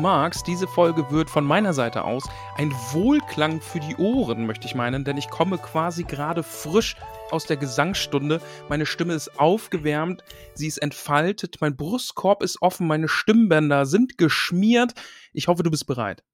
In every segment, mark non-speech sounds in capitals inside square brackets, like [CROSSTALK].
magst, diese Folge wird von meiner Seite aus ein Wohlklang für die Ohren, möchte ich meinen, denn ich komme quasi gerade frisch aus der Gesangsstunde. Meine Stimme ist aufgewärmt, sie ist entfaltet, mein Brustkorb ist offen, meine Stimmbänder sind geschmiert. Ich hoffe, du bist bereit.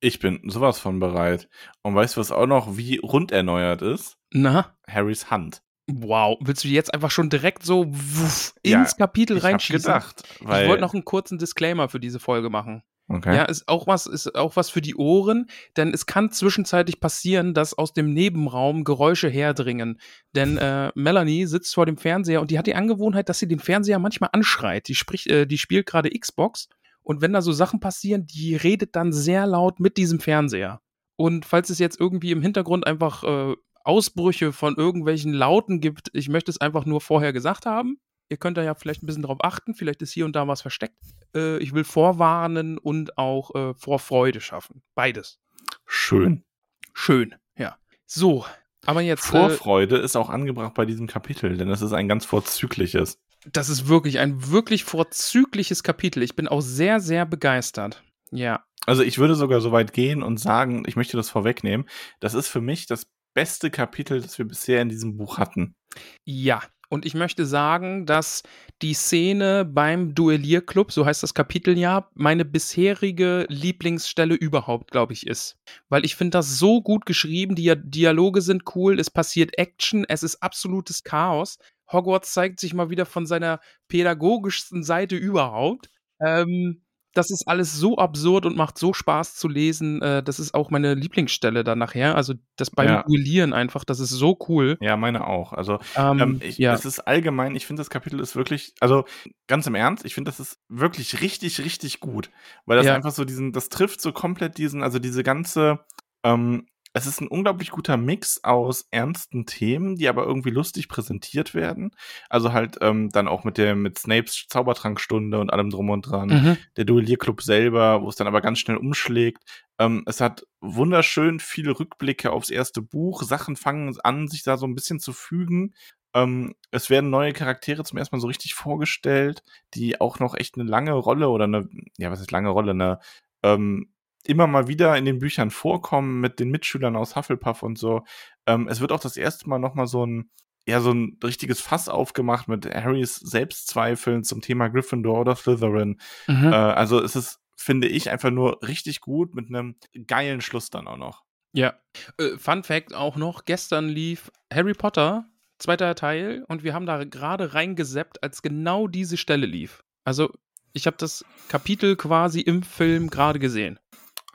Ich bin sowas von bereit. Und weißt du, was auch noch wie rund erneuert ist? Na? Harrys Hand. Wow, willst du jetzt einfach schon direkt so wuff, Ja, ins Kapitel ich hab reinschießen? gedacht, weil- ich wollte noch einen kurzen Disclaimer für diese Folge machen. Okay. Ja, ist auch was, ist auch was für die Ohren, denn es kann zwischenzeitlich passieren, dass aus dem Nebenraum Geräusche herdringen. Denn äh, Melanie sitzt vor dem Fernseher und die hat die Angewohnheit, dass sie den Fernseher manchmal anschreit. Die spricht, äh, die spielt gerade Xbox und wenn da so Sachen passieren, die redet dann sehr laut mit diesem Fernseher. Und falls es jetzt irgendwie im Hintergrund einfach äh, Ausbrüche von irgendwelchen Lauten gibt, ich möchte es einfach nur vorher gesagt haben. Ihr könnt da ja vielleicht ein bisschen drauf achten, vielleicht ist hier und da was versteckt. Äh, ich will vorwarnen und auch äh, Vorfreude schaffen. Beides. Schön. Schön, ja. So, aber jetzt. Äh, Vorfreude ist auch angebracht bei diesem Kapitel, denn es ist ein ganz vorzügliches. das ist wirklich ein wirklich vorzügliches Kapitel. Ich bin auch sehr, sehr begeistert. Ja. Also ich würde sogar so weit gehen und sagen, ich möchte das vorwegnehmen, das ist für mich das beste Kapitel, das wir bisher in diesem Buch hatten. Ja. Und ich möchte sagen, dass die Szene beim Duellierclub, so heißt das Kapitel ja, meine bisherige Lieblingsstelle überhaupt, glaube ich, ist. Weil ich finde das so gut geschrieben, die Dialoge sind cool, es passiert Action, es ist absolutes Chaos. Hogwarts zeigt sich mal wieder von seiner pädagogischsten Seite überhaupt. Ähm, das ist alles so absurd und macht so Spaß zu lesen. Äh, das ist auch meine Lieblingsstelle dann nachher. Also das beim Ja. Duellieren einfach, das ist so cool. Ja, meine auch. Also Ähm, ähm, ich, ja. es ist allgemein, ich finde das Kapitel ist wirklich, also ganz im Ernst, ich finde das ist wirklich richtig, richtig gut. Weil das Ja. einfach so diesen, das trifft so komplett diesen, also diese ganze, ähm, es ist ein unglaublich guter Mix aus ernsten Themen, die aber irgendwie lustig präsentiert werden. Also halt ähm, dann auch mit der, mit Snapes Zaubertrankstunde und allem drum und dran. Mhm. Der Duellierclub selber, wo es dann aber ganz schnell umschlägt. Ähm, es hat wunderschön viele Rückblicke aufs erste Buch. Sachen fangen an, sich da so ein bisschen zu fügen. Ähm, es werden neue Charaktere zum ersten Mal so richtig vorgestellt, die auch noch echt eine lange Rolle oder eine, ja, was ist lange Rolle, eine, ähm, immer mal wieder in den Büchern vorkommen mit den Mitschülern aus Hufflepuff und so. Ähm, es wird auch das erste Mal nochmal so ein, ja, so ein richtiges Fass aufgemacht mit Harrys Selbstzweifeln zum Thema Gryffindor oder Slytherin. Mhm. Äh, also es ist, finde ich, einfach nur richtig gut mit einem geilen Schluss dann auch noch. Ja. Äh, Fun Fact auch noch: gestern lief Harry Potter, zweiter Teil, und wir haben da gerade reingeseppt, als genau diese Stelle lief. Also, ich habe das Kapitel quasi im Film gerade gesehen.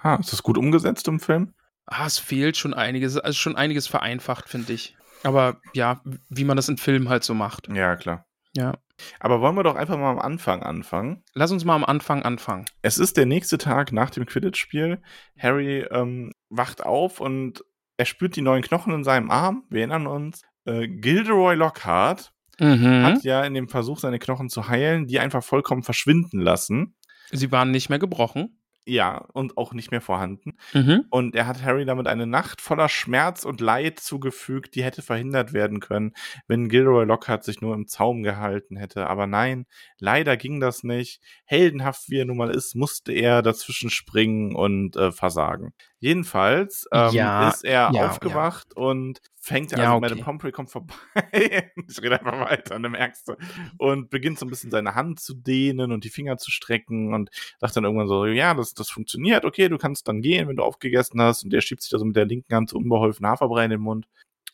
Ah, ist das gut umgesetzt im Film? Ah, es fehlt schon einiges, also schon einiges vereinfacht, finde ich. Aber ja, wie man das in Filmen halt so macht. Ja, klar. Ja. Aber wollen wir doch einfach mal am Anfang anfangen. Lass uns mal am Anfang anfangen. Es ist der nächste Tag nach dem Quidditch-Spiel. Harry ähm, wacht auf und er spürt die neuen Knochen in seinem Arm. Wir erinnern uns. Äh, Gilderoy Lockhart Mhm. hat ja in dem Versuch, seine Knochen zu heilen, die einfach vollkommen verschwinden lassen. Sie waren nicht mehr gebrochen. Ja, und auch nicht mehr vorhanden. Mhm. Und er hat Harry damit eine Nacht voller Schmerz und Leid zugefügt, die hätte verhindert werden können, wenn Gilderoy Lockhart sich nur im Zaum gehalten hätte. Aber nein, leider ging das nicht. Heldenhaft wie er nun mal ist, musste er dazwischen springen und äh, versagen. Jedenfalls ähm, Ja, ist er ja, aufgewacht und fängt, Ja, also okay. Madame Pomfrey kommt vorbei. [LAUGHS] ich rede einfach weiter, dann merkst du. Und beginnt so ein bisschen seine Hand zu dehnen und die Finger zu strecken und sagt dann irgendwann so, ja, das, das funktioniert, okay, du kannst dann gehen, wenn du aufgegessen hast. Und der schiebt sich da so mit der linken Hand so unbeholfen Haferbrei in den Mund.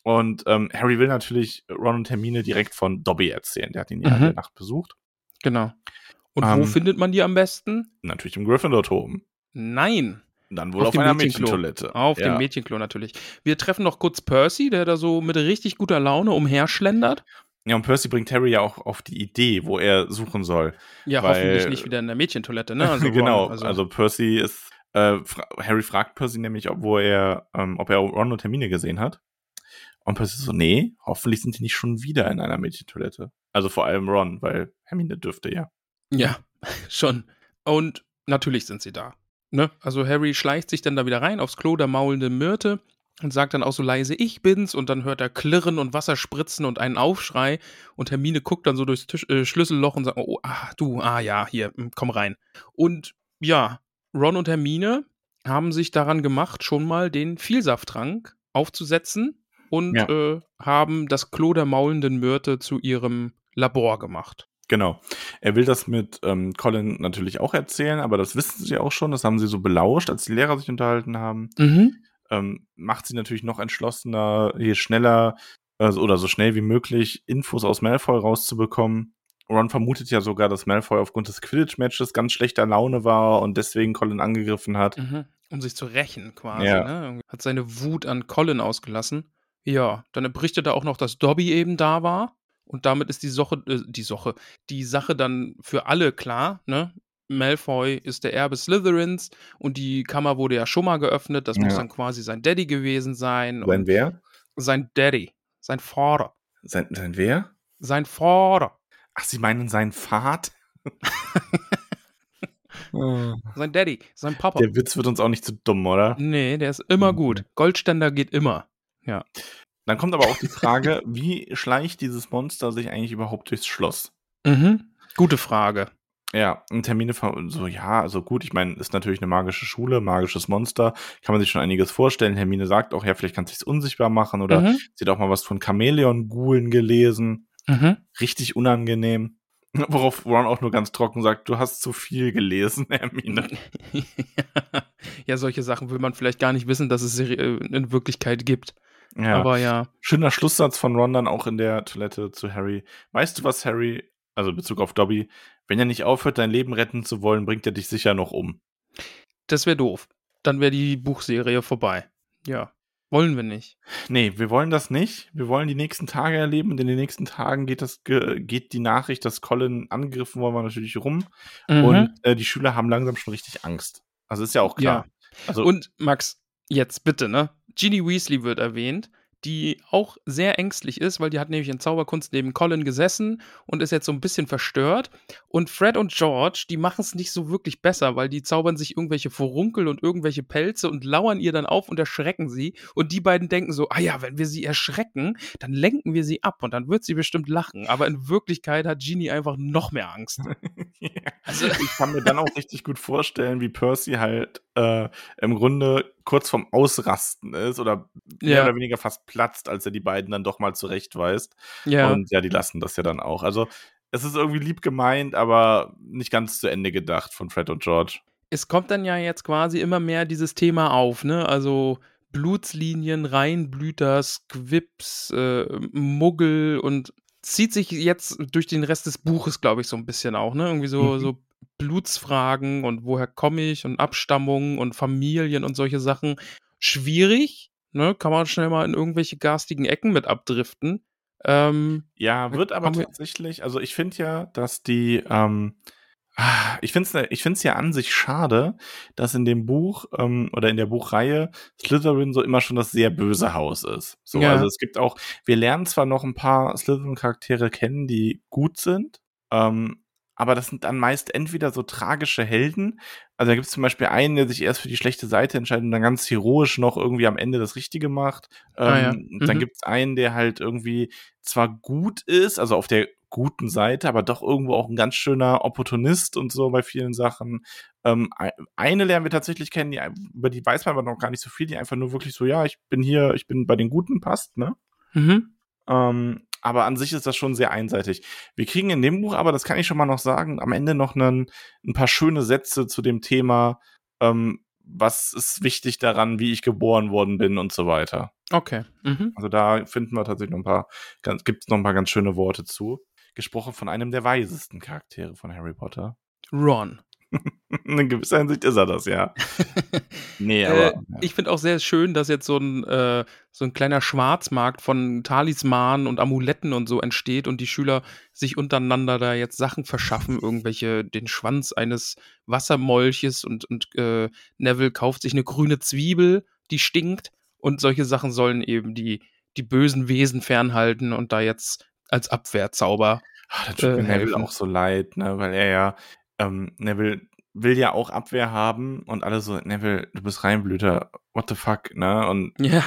Und ähm, Harry will natürlich Ron und Hermine direkt von Dobby erzählen. Der hat ihn ja Mhm. in der Nacht besucht. Genau. Und wo Ähm, findet man die am besten? Natürlich im Gryffindor-Turm. Nein. Dann wohl auf, dem einer Mädchenklo. Mädchentoilette. Auf ja. dem Mädchenklo natürlich. Wir treffen noch kurz Percy, der da so mit richtig guter Laune umherschlendert. Ja, und Percy bringt Harry ja auch auf die Idee, wo er suchen soll. Ja, Weil- hoffentlich nicht wieder in der Mädchentoilette, ne? Also [LAUGHS] Ron, genau, also, Percy ist, äh, fra Harry fragt Percy nämlich, ob, wo er, ähm, ob er Ron und Hermine gesehen hat. Und Percy so, nee, hoffentlich sind die nicht schon wieder in einer Mädchentoilette. Also vor allem Ron, weil Hermine dürfte ja. Ja, [LAUGHS] schon. Und natürlich sind sie da. Ne? Also Harry schleicht sich dann da wieder rein aufs Klo der maulende Myrte und sagt dann auch so leise, ich bin's. Und dann hört er Klirren und Wasser spritzen und einen Aufschrei. Und Hermine guckt dann so durchs Tisch, äh, Schlüsselloch und sagt, oh, ah, du, ah ja, hier, hm, komm rein. Und ja, Ron und Hermine haben sich daran gemacht, schon mal den Vielsafttrank aufzusetzen und Ja. äh, haben das Klo der maulenden Myrte zu ihrem Labor gemacht. Genau. Er will das mit ähm, Colin natürlich auch erzählen, aber das wissen sie auch schon. Das haben sie so belauscht, als die Lehrer sich unterhalten haben. Mhm. ähm, macht sie natürlich noch entschlossener, hier schneller also, oder so schnell wie möglich Infos aus Malfoy rauszubekommen. Ron vermutet ja sogar, dass Malfoy aufgrund des Quidditch-Matches ganz schlechter Laune war und deswegen Colin angegriffen hat. Mhm. Um sich zu rächen quasi. Ja. Ne? Hat seine Wut an Colin ausgelassen. Ja, dann berichtet er auch noch, dass Dobby eben da war. Und damit ist die Sache, äh, die Sache, die Sache dann für alle klar, ne? Malfoy ist der Erbe Slytherins und die Kammer wurde ja schon mal geöffnet. Das muss Ja. dann quasi sein Daddy gewesen sein. Sein wer? sein Daddy. Sein Vater. Sein, sein wer? Sein Vater. Ach, Sie meinen sein Vater? [LAUGHS] Sein Daddy. Sein Papa. Der Witz wird uns auch nicht zu dumm, oder? nee, der ist immer Mhm. gut. Goldständer geht immer. Dann kommt aber auch die Frage, [LAUGHS] wie schleicht dieses Monster sich eigentlich überhaupt durchs Schloss? Mhm. Gute Frage. Ja, und Termine ver- so, ja, also gut, ich meine, ist natürlich eine magische Schule, magisches Monster, kann man sich schon einiges vorstellen. Hermine sagt auch, ja, vielleicht kann sich's unsichtbar machen oder Mhm. sie hat auch mal was von Chamäleon-Gulen gelesen. Mhm. Richtig unangenehm. [LAUGHS] Worauf Ron auch nur ganz trocken sagt, du hast zu viel gelesen, [LAUGHS] Hermine. ja, solche Sachen will man vielleicht gar nicht wissen, dass es äh, in Wirklichkeit gibt. Ja. Aber ja. Schöner Schlusssatz von Ron dann auch in der Toilette zu Harry. Weißt du was, Harry, also in Bezug auf Dobby, wenn er nicht aufhört, dein Leben retten zu wollen, bringt er dich sicher noch um. Das wäre doof. Dann wäre die Buchserie vorbei. Ja. Wollen wir nicht. Nee, wir wollen das nicht. Wir wollen die nächsten Tage erleben und in den nächsten Tagen geht das ge- geht die Nachricht, dass Colin angegriffen worden war, natürlich rum Mhm. und äh, die Schüler haben langsam schon richtig Angst. Also ist ja auch klar. Also Und Max, jetzt bitte, ne? Ginny Weasley wird erwähnt, die auch sehr ängstlich ist, weil die hat nämlich in Zauberkunst neben Colin gesessen und ist jetzt so ein bisschen verstört. Und Fred und George, die machen es nicht so wirklich besser, weil die zaubern sich irgendwelche Furunkel und irgendwelche Pelze und lauern ihr dann auf und erschrecken sie. Und die beiden denken so, ah ja, wenn wir sie erschrecken, dann lenken wir sie ab und dann wird sie bestimmt lachen. Aber in Wirklichkeit hat Ginny einfach noch mehr Angst. [LAUGHS] also [LAUGHS] ich kann mir dann auch richtig gut vorstellen, wie Percy halt äh, im Grunde kurz vorm Ausrasten ist oder mehr Ja. oder weniger fast platzt, als er die beiden dann doch mal zurechtweist. Ja. Und ja, die lassen das ja dann auch. Also es ist irgendwie lieb gemeint, aber nicht ganz zu Ende gedacht von Fred und George. es kommt dann ja jetzt quasi immer mehr dieses Thema auf, ne? Also Blutslinien, Reinblüter, Squips, äh, Muggel und zieht sich jetzt durch den Rest des Buches, glaube ich, so ein bisschen auch, ne? Irgendwie so, Mhm. so Blutsfragen und woher komme ich und Abstammung und Familien und solche Sachen. Schwierig, ne? Kann man schnell mal in irgendwelche garstigen Ecken mit abdriften. Ähm, Ja, wird aber tatsächlich, also ich finde ja, dass die, ähm, ich finde es ich find's ja an sich schade, dass in dem Buch ähm, oder in der Buchreihe Slytherin so immer schon das sehr böse Haus ist. So, Ja. also es gibt auch, wir lernen zwar noch ein paar Slytherin-Charaktere kennen, die gut sind, ähm, aber das sind dann meist entweder so tragische Helden, also da gibt es zum Beispiel einen, der sich erst für die schlechte Seite entscheidet und dann ganz heroisch noch irgendwie am Ende das Richtige macht. Ähm, Ah ja. Dann Mhm. gibt es einen, der halt irgendwie zwar gut ist, also auf der guten Seite, aber doch irgendwo auch ein ganz schöner Opportunist und so bei vielen Sachen. Ähm, ei- eine lernen wir tatsächlich kennen, die, über die weiß man aber noch gar nicht so viel, die einfach nur wirklich so, ja, ich bin hier, ich bin bei den Guten, passt, ne? mhm. Ähm, aber an sich ist das schon sehr einseitig. Wir kriegen in dem Buch aber, das kann ich schon mal noch sagen, am Ende noch einen, ein paar schöne Sätze zu dem Thema, ähm, was ist wichtig daran, wie ich geboren worden bin und so weiter. Okay. Mhm. Also da finden wir tatsächlich noch ein paar, gibt es noch ein paar ganz schöne Worte zu. Gesprochen von einem der weisesten Charaktere von Harry Potter. Ron. [LAUGHS] In gewisser Hinsicht ist er das, ja. [LAUGHS] nee, Äh, aber. ja. ich finde auch sehr schön, dass jetzt so ein, äh, so ein kleiner Schwarzmarkt von Talismanen und Amuletten und so entsteht und die Schüler sich untereinander da jetzt Sachen verschaffen, [LAUGHS] irgendwelche, den Schwanz eines Wassermolches und, und äh, Neville kauft sich eine grüne Zwiebel, die stinkt und solche Sachen sollen eben die, die bösen Wesen fernhalten und da jetzt als Abwehrzauber. Ah, das tut mir äh, Neville auch so leid, ne, weil er ja, ähm, Neville will ja auch Abwehr haben und alle so, Neville, du bist Reinblüter, what the fuck, ne? Und Ja,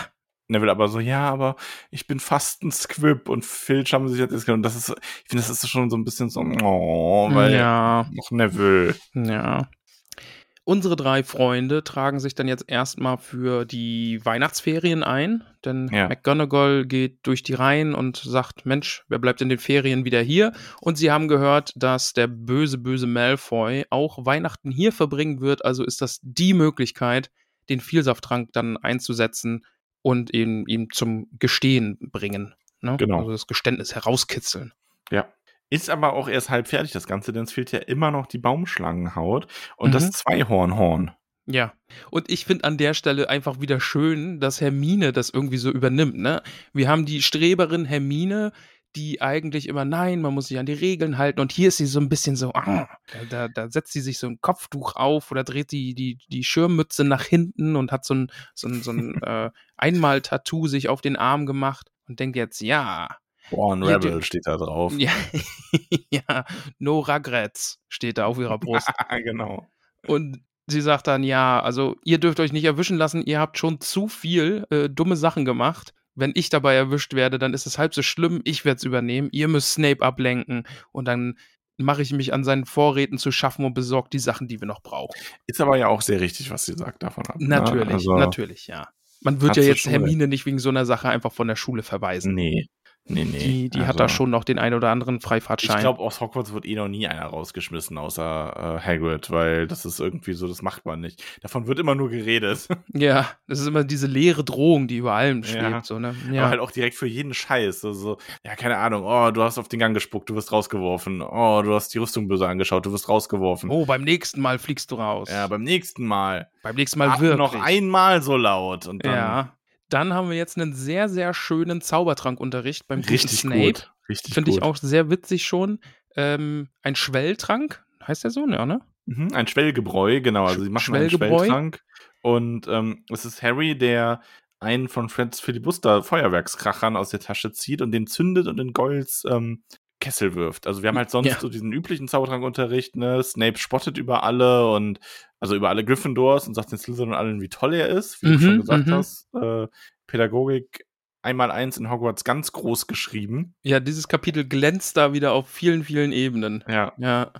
Neville aber so, ja, aber ich bin fast ein Squib und Filch haben sich jetzt und das ist, ich finde, das ist schon so ein bisschen so, oh, weil, ja. noch Neville. Ja. Unsere drei Freunde tragen sich dann jetzt erstmal für die Weihnachtsferien ein, denn Ja. McGonagall geht durch die Reihen und sagt, Mensch, wer bleibt in den Ferien wieder hier? Und sie haben gehört, dass der böse, böse Malfoy auch Weihnachten hier verbringen wird, also ist das die Möglichkeit, den Vielsafttrank dann einzusetzen und ihn ihm zum Gestehen bringen. Ne? Genau. Also das Geständnis herauskitzeln. Ja. Ist aber auch erst halb fertig, das Ganze, denn es fehlt ja immer noch die Baumschlangenhaut und das Mhm. Zweihornhorn. Ja, und ich finde an der Stelle einfach wieder schön, dass Hermine das irgendwie so übernimmt. Ne? Wir haben die Streberin Hermine, die eigentlich immer, nein, man muss sich an die Regeln halten. Und hier ist sie so ein bisschen so, ah, da, da, da setzt sie sich so ein Kopftuch auf oder dreht die, die, die Schirmmütze nach hinten und hat so ein, so ein, so ein [LAUGHS] äh, Einmal-Tattoo sich auf den Arm gemacht und denkt jetzt, ja, Born Rebel steht da drauf. ja, [LAUGHS] ja, no regrets steht da auf ihrer Brust. [LAUGHS] genau. Und sie sagt dann, ja, also ihr dürft euch nicht erwischen lassen, ihr habt schon zu viel äh, dumme Sachen gemacht. Wenn ich dabei erwischt werde, dann ist es halb so schlimm, ich werde es übernehmen, ihr müsst Snape ablenken und dann mache ich mich an seinen Vorräten zu schaffen und besorge die Sachen, die wir noch brauchen. Ist aber ja auch sehr richtig, was sie sagt davon ab. ne? Natürlich, Also, natürlich, ja. Man wird ja jetzt Hermine nicht wegen so einer Sache einfach von der Schule verweisen. Nee. Nee, nee. Die, die hat Also, da schon noch den ein oder anderen Ich Freifahrtschein. glaube, aus Hogwarts wird eh noch nie einer rausgeschmissen, außer äh, Hagrid, weil das ist irgendwie so, das macht man nicht. Davon wird immer nur geredet. [LAUGHS] ja, das ist immer diese leere Drohung, die über allem schwebt. Ja. So, ne? Aber halt auch direkt für jeden Scheiß. Also, ja, keine Ahnung, oh, du hast auf den Gang gespuckt, du wirst rausgeworfen. Oh, du hast die Rüstung böse angeschaut, du wirst rausgeworfen. Oh, beim nächsten Mal fliegst du raus. Ja, beim nächsten Mal. beim nächsten Mal Atme wirklich. noch einmal so laut. Und dann Ja. Dann haben wir jetzt einen sehr, sehr schönen Zaubertrankunterricht beim richtig Snape. gut. Richtig Finde ich auch sehr witzig schon. Ähm, ein Schwelltrank, heißt der so, ja, ne? Mhm, ein Schwellgebräu, genau. Also sie machen einen. Schwelltrank. Und ähm, es ist Harry, der einen von Freds Filibuster Feuerwerkskrachern aus der Tasche zieht und den zündet und in Golds ähm, Kessel wirft. Also wir haben halt sonst Ja. so diesen üblichen Zaubertrankunterricht, ne? Snape spottet über alle und also über alle Gryffindors und sagt den Slytherin allen, wie toll er ist, wie Mhm, du schon gesagt mhm. hast. Äh, Pädagogik einmal eins in Hogwarts ganz groß geschrieben. Ja, dieses Kapitel glänzt da wieder auf vielen, vielen Ebenen. Ja. Ja.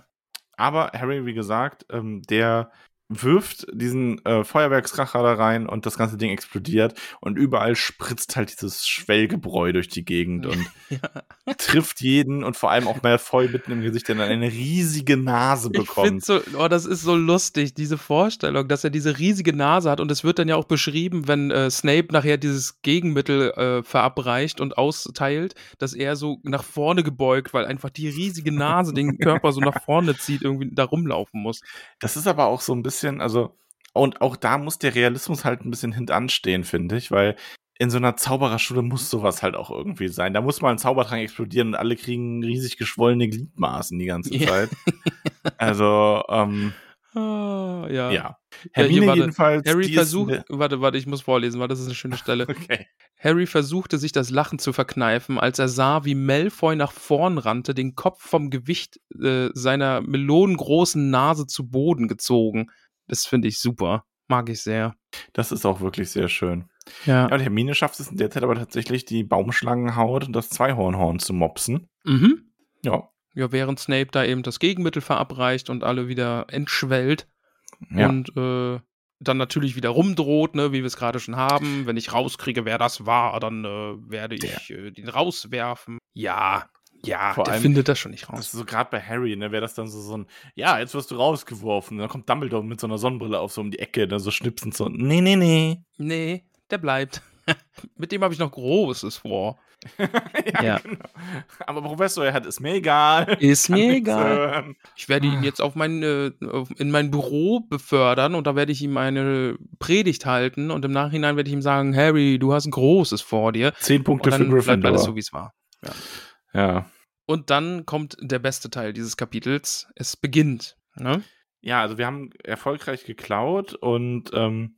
Aber Harry, wie gesagt, ähm, der wirft diesen äh, Feuerwerkskracher da rein und das ganze Ding explodiert und überall spritzt halt dieses Schwellgebräu durch die Gegend und [LAUGHS] ja. trifft jeden und vor allem auch Malfoy mitten im Gesicht, der dann eine riesige Nase Ich bekommt. so, oh, das ist so lustig, diese Vorstellung, dass er diese riesige Nase hat und es wird dann ja auch beschrieben, wenn äh, Snape nachher dieses Gegenmittel äh, verabreicht und austeilt, dass er so nach vorne gebeugt, weil einfach die riesige Nase den Körper so nach vorne zieht, irgendwie da rumlaufen muss. Das ist aber auch so ein bisschen, also, und auch da muss der Realismus halt ein bisschen hintanstehen, finde ich, weil in so einer Zaubererschule muss sowas halt auch irgendwie sein. Da muss mal ein Zaubertrank explodieren und alle kriegen riesig geschwollene Gliedmaßen die ganze Ja. Zeit. [LAUGHS] Also, ähm, Ah, ja. ja. Ja, Hermine warte. jedenfalls. Harry ist versucht, ne- warte, warte, ich muss vorlesen, weil das ist eine schöne [LAUGHS] Stelle. Okay. Harry versuchte sich das Lachen zu verkneifen, als er sah, wie Malfoy nach vorn rannte, den Kopf vom Gewicht äh, seiner melonengroßen Nase zu Boden gezogen. Das finde ich super. Mag ich sehr. Das ist auch wirklich sehr schön. Ja. Ja, und Hermine schafft es in der Zeit aber tatsächlich, die Baumschlangenhaut und das Zweihornhorn zu mopsen. Mhm. Ja. Ja, während Snape da eben das Gegenmittel verabreicht und alle wieder entschwellt Ja. und äh, dann natürlich wieder rumdroht, ne, wie wir es gerade schon haben. Wenn ich rauskriege, wer das war, dann äh, werde ich äh, den rauswerfen. Ja, Ja, Vor der allem- findet das schon nicht Das raus. ist so gerade bei Harry, ne, wäre das dann so, so ein, ja, jetzt wirst du rausgeworfen. Dann kommt Dumbledore mit so einer Sonnenbrille auf so um die Ecke, dann so schnipsend so, nee, nee, nee. Nee, der bleibt. [LAUGHS] Mit dem habe ich noch Großes vor. [LAUGHS] ja, Ja. genau. Aber Professor, er hat, ist mir egal. Ist mir egal. Ich werde ihn jetzt auf mein, äh, in mein Büro befördern und da werde ich ihm eine Predigt halten und im Nachhinein werde ich ihm sagen, Harry, du hast Großes vor dir. Zehn Punkte Und für dann bleibt Gryffindor. alles so, wie es war. ja. Und dann kommt der beste Teil dieses Kapitels. Es beginnt. Ne? ja, also wir haben erfolgreich geklaut und ähm,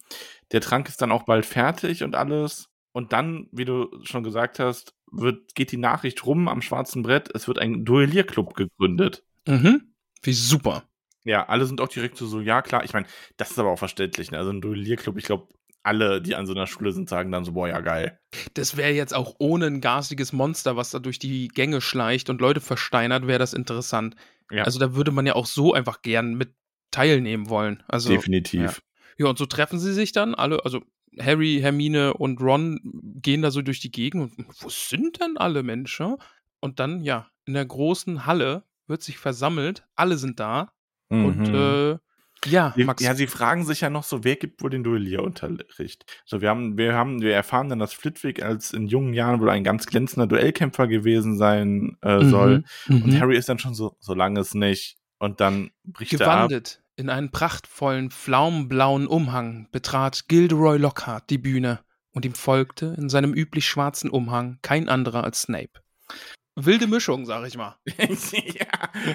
der Trank ist dann auch bald fertig und alles. Und dann, wie du schon gesagt hast, wird, geht die Nachricht rum am schwarzen Brett, es wird ein Duellierclub gegründet. Mhm. Wie super. Ja, alle sind auch direkt so, so ja klar. Ich meine, das ist aber auch verständlich. Ne? Also ein Duellierclub, ich glaube, alle, die an so einer Schule sind, sagen dann so, boah, ja geil. Das wäre jetzt auch ohne ein garstiges Monster, was da durch die Gänge schleicht und Leute versteinert, wäre das interessant. Ja. Also da würde man ja auch so einfach gern mit teilnehmen wollen. Also, Definitiv. Ja, und so treffen sie sich dann alle, also Harry, Hermine und Ron gehen da so durch die Gegend und wo sind denn alle Menschen? Und dann, ja, in der großen Halle wird sich versammelt, alle sind da und Mhm. äh, ja, Sie- Max. Ja, sie fragen sich ja noch so, wer gibt wohl den Duellierunterricht? So, wir haben, wir haben, wir erfahren dann, dass Flitwick als in jungen Jahren wohl ein ganz glänzender Duellkämpfer gewesen sein äh, Mhm, soll. Und mhm. Harry ist dann schon so, solange es nicht. Und dann bricht er ab. Gewandet in einen prachtvollen, pflaumenblauen Umhang betrat Gilderoy Lockhart die Bühne und ihm folgte in seinem üblich schwarzen Umhang kein anderer als Snape. Wilde Mischung, sag ich mal. [LAUGHS] ja,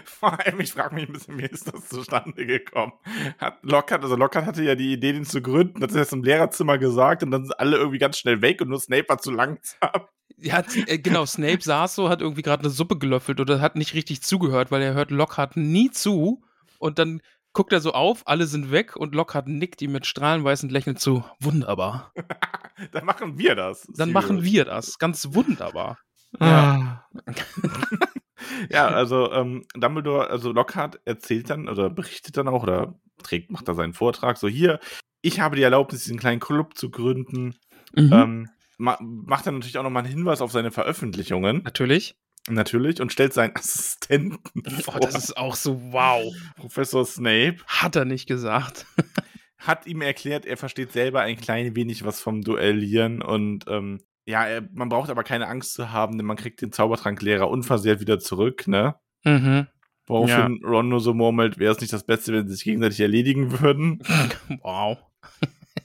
vor allem, ich frage mich ein bisschen, wie ist das zustande gekommen? Hat Lockhart, also Lockhart hatte ja die Idee, den zu gründen, hat es jetzt im Lehrerzimmer gesagt und dann sind alle irgendwie ganz schnell weg und nur Snape war zu langsam. Ja, äh, genau, [LAUGHS] Snape saß so, hat irgendwie gerade eine Suppe gelöffelt oder hat nicht richtig zugehört, weil er hört Lockhart nie zu und dann guckt er so auf, alle sind weg und Lockhart nickt ihm mit strahlenweißem Lächeln zu. Wunderbar. [LAUGHS] Dann machen wir das. Dann machen wir das. Ganz wunderbar. Ja. [LAUGHS] ja, also ähm, Dumbledore, also Lockhart erzählt dann oder berichtet dann auch oder trägt, macht da seinen Vortrag so hier. Ich habe die Erlaubnis, diesen kleinen Club zu gründen. Mhm. Ähm, ma macht dann natürlich auch nochmal einen Hinweis auf seine Veröffentlichungen, Natürlich. natürlich, und stellt seinen [LAUGHS] Assistenten Oh, vor. das ist auch so wow. Professor Snape Hat er nicht gesagt. hat ihm erklärt, er versteht selber ein klein wenig was vom Duellieren und ähm, ja, er, man braucht aber keine Angst zu haben, denn man kriegt den Zaubertranklehrer unversehrt wieder zurück, ne? Mhm. Woraufhin Ron nur so murmelt, wäre es nicht das Beste, wenn sie sich gegenseitig erledigen würden. [LAUGHS] Wow.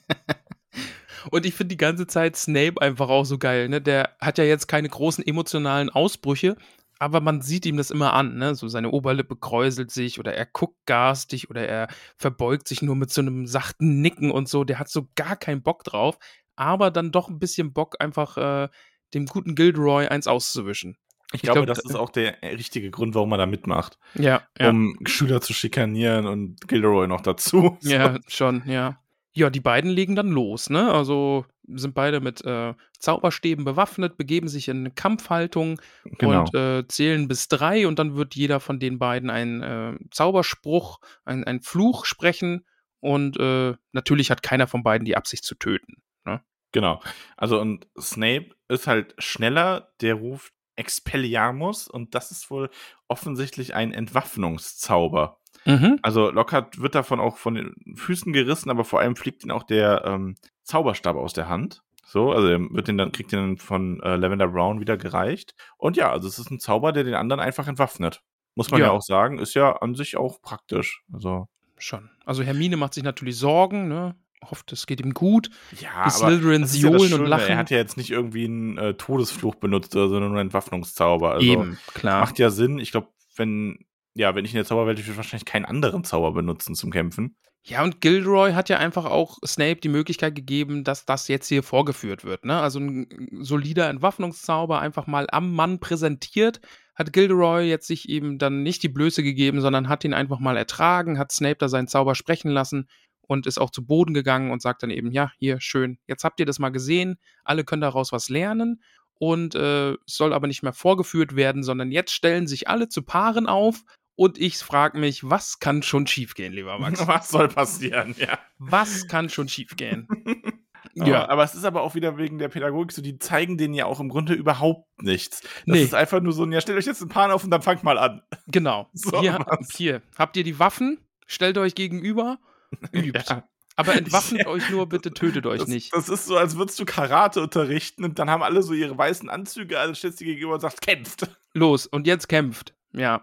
[LAUGHS] Und ich finde die ganze Zeit Snape einfach auch so geil, ne? Der hat ja jetzt keine großen emotionalen Ausbrüche, aber man sieht ihm das immer an, ne? So seine Oberlippe kräuselt sich oder er guckt garstig oder er verbeugt sich nur mit so einem sachten Nicken und so. Der hat so gar keinen Bock drauf, aber dann doch ein bisschen Bock, einfach äh, dem guten Gilderoy eins auszuwischen. Ich, glaube, glaub, das ist auch der richtige Grund, warum man da mitmacht. Ja, ja. Um Schüler zu schikanieren und Gilderoy noch dazu. [LAUGHS] Ja, schon, ja. Ja, die beiden legen dann los, ne? Also sind beide mit äh, Zauberstäben bewaffnet, begeben sich in eine Kampfhaltung Genau. und äh, zählen bis drei und dann wird jeder von den beiden einen äh, Zauberspruch, ein, ein Fluch sprechen und äh, natürlich hat keiner von beiden die Absicht zu töten. Genau. Also und Snape ist halt schneller, der ruft Expelliarmus und das ist wohl offensichtlich ein Entwaffnungszauber. Mhm. Also Lockhart wird davon auch von den Füßen gerissen, aber vor allem fliegt ihn auch der ähm, Zauberstab aus der Hand. So, also er wird den dann, kriegt den dann von äh, Lavender Brown wieder gereicht. Und ja, also es ist ein Zauber, der den anderen einfach entwaffnet. Muss man ja, Ja. auch sagen, ist ja an sich auch praktisch. Also, Schon. Also Hermine macht sich natürlich Sorgen, ne? Hofft, es geht ihm gut. ja, Die Slytherins ja johlen und lachen. Er hat ja jetzt nicht irgendwie einen äh, Todesfluch benutzt oder so, nur einen Entwaffnungszauber. Also, Eben, klar. Macht ja Sinn. Ich glaube, wenn, ja, wenn ich in der Zauberwelt, ich würde wahrscheinlich keinen anderen Zauber benutzen zum Kämpfen. Ja, und Gilderoy hat ja einfach auch Snape die Möglichkeit gegeben, dass das jetzt hier vorgeführt wird. Ne? Also ein solider Entwaffnungszauber einfach mal am Mann präsentiert, hat Gilderoy jetzt sich eben dann nicht die Blöße gegeben, sondern hat ihn einfach mal ertragen, hat Snape da seinen Zauber sprechen lassen und ist auch zu Boden gegangen und sagt dann eben, ja, hier, schön, jetzt habt ihr das mal gesehen, alle können daraus was lernen und äh, es soll aber nicht mehr vorgeführt werden, sondern jetzt stellen sich alle zu Paaren auf und ich frage mich, was kann schon schiefgehen, lieber [LAUGHS] Max? Was soll passieren, ja. Was kann schon schiefgehen? [LAUGHS] Ja. Aber es ist aber auch wieder wegen der Pädagogik so, die zeigen denen ja auch im Grunde überhaupt nichts. Das Nee. ist einfach nur so, ein, ja, stellt euch jetzt einen Pan auf und dann fangt mal an. Genau. [LAUGHS] So hier, hier, habt ihr die Waffen? Stellt euch gegenüber, übt. Ja. Aber entwaffnet Ja. [LAUGHS] euch nur, bitte tötet euch Das, nicht. das ist so, als würdest du Karate unterrichten und dann haben alle so ihre weißen Anzüge, also stellst dir gegenüber und sagst, kämpft. Los, und jetzt kämpft. Ja.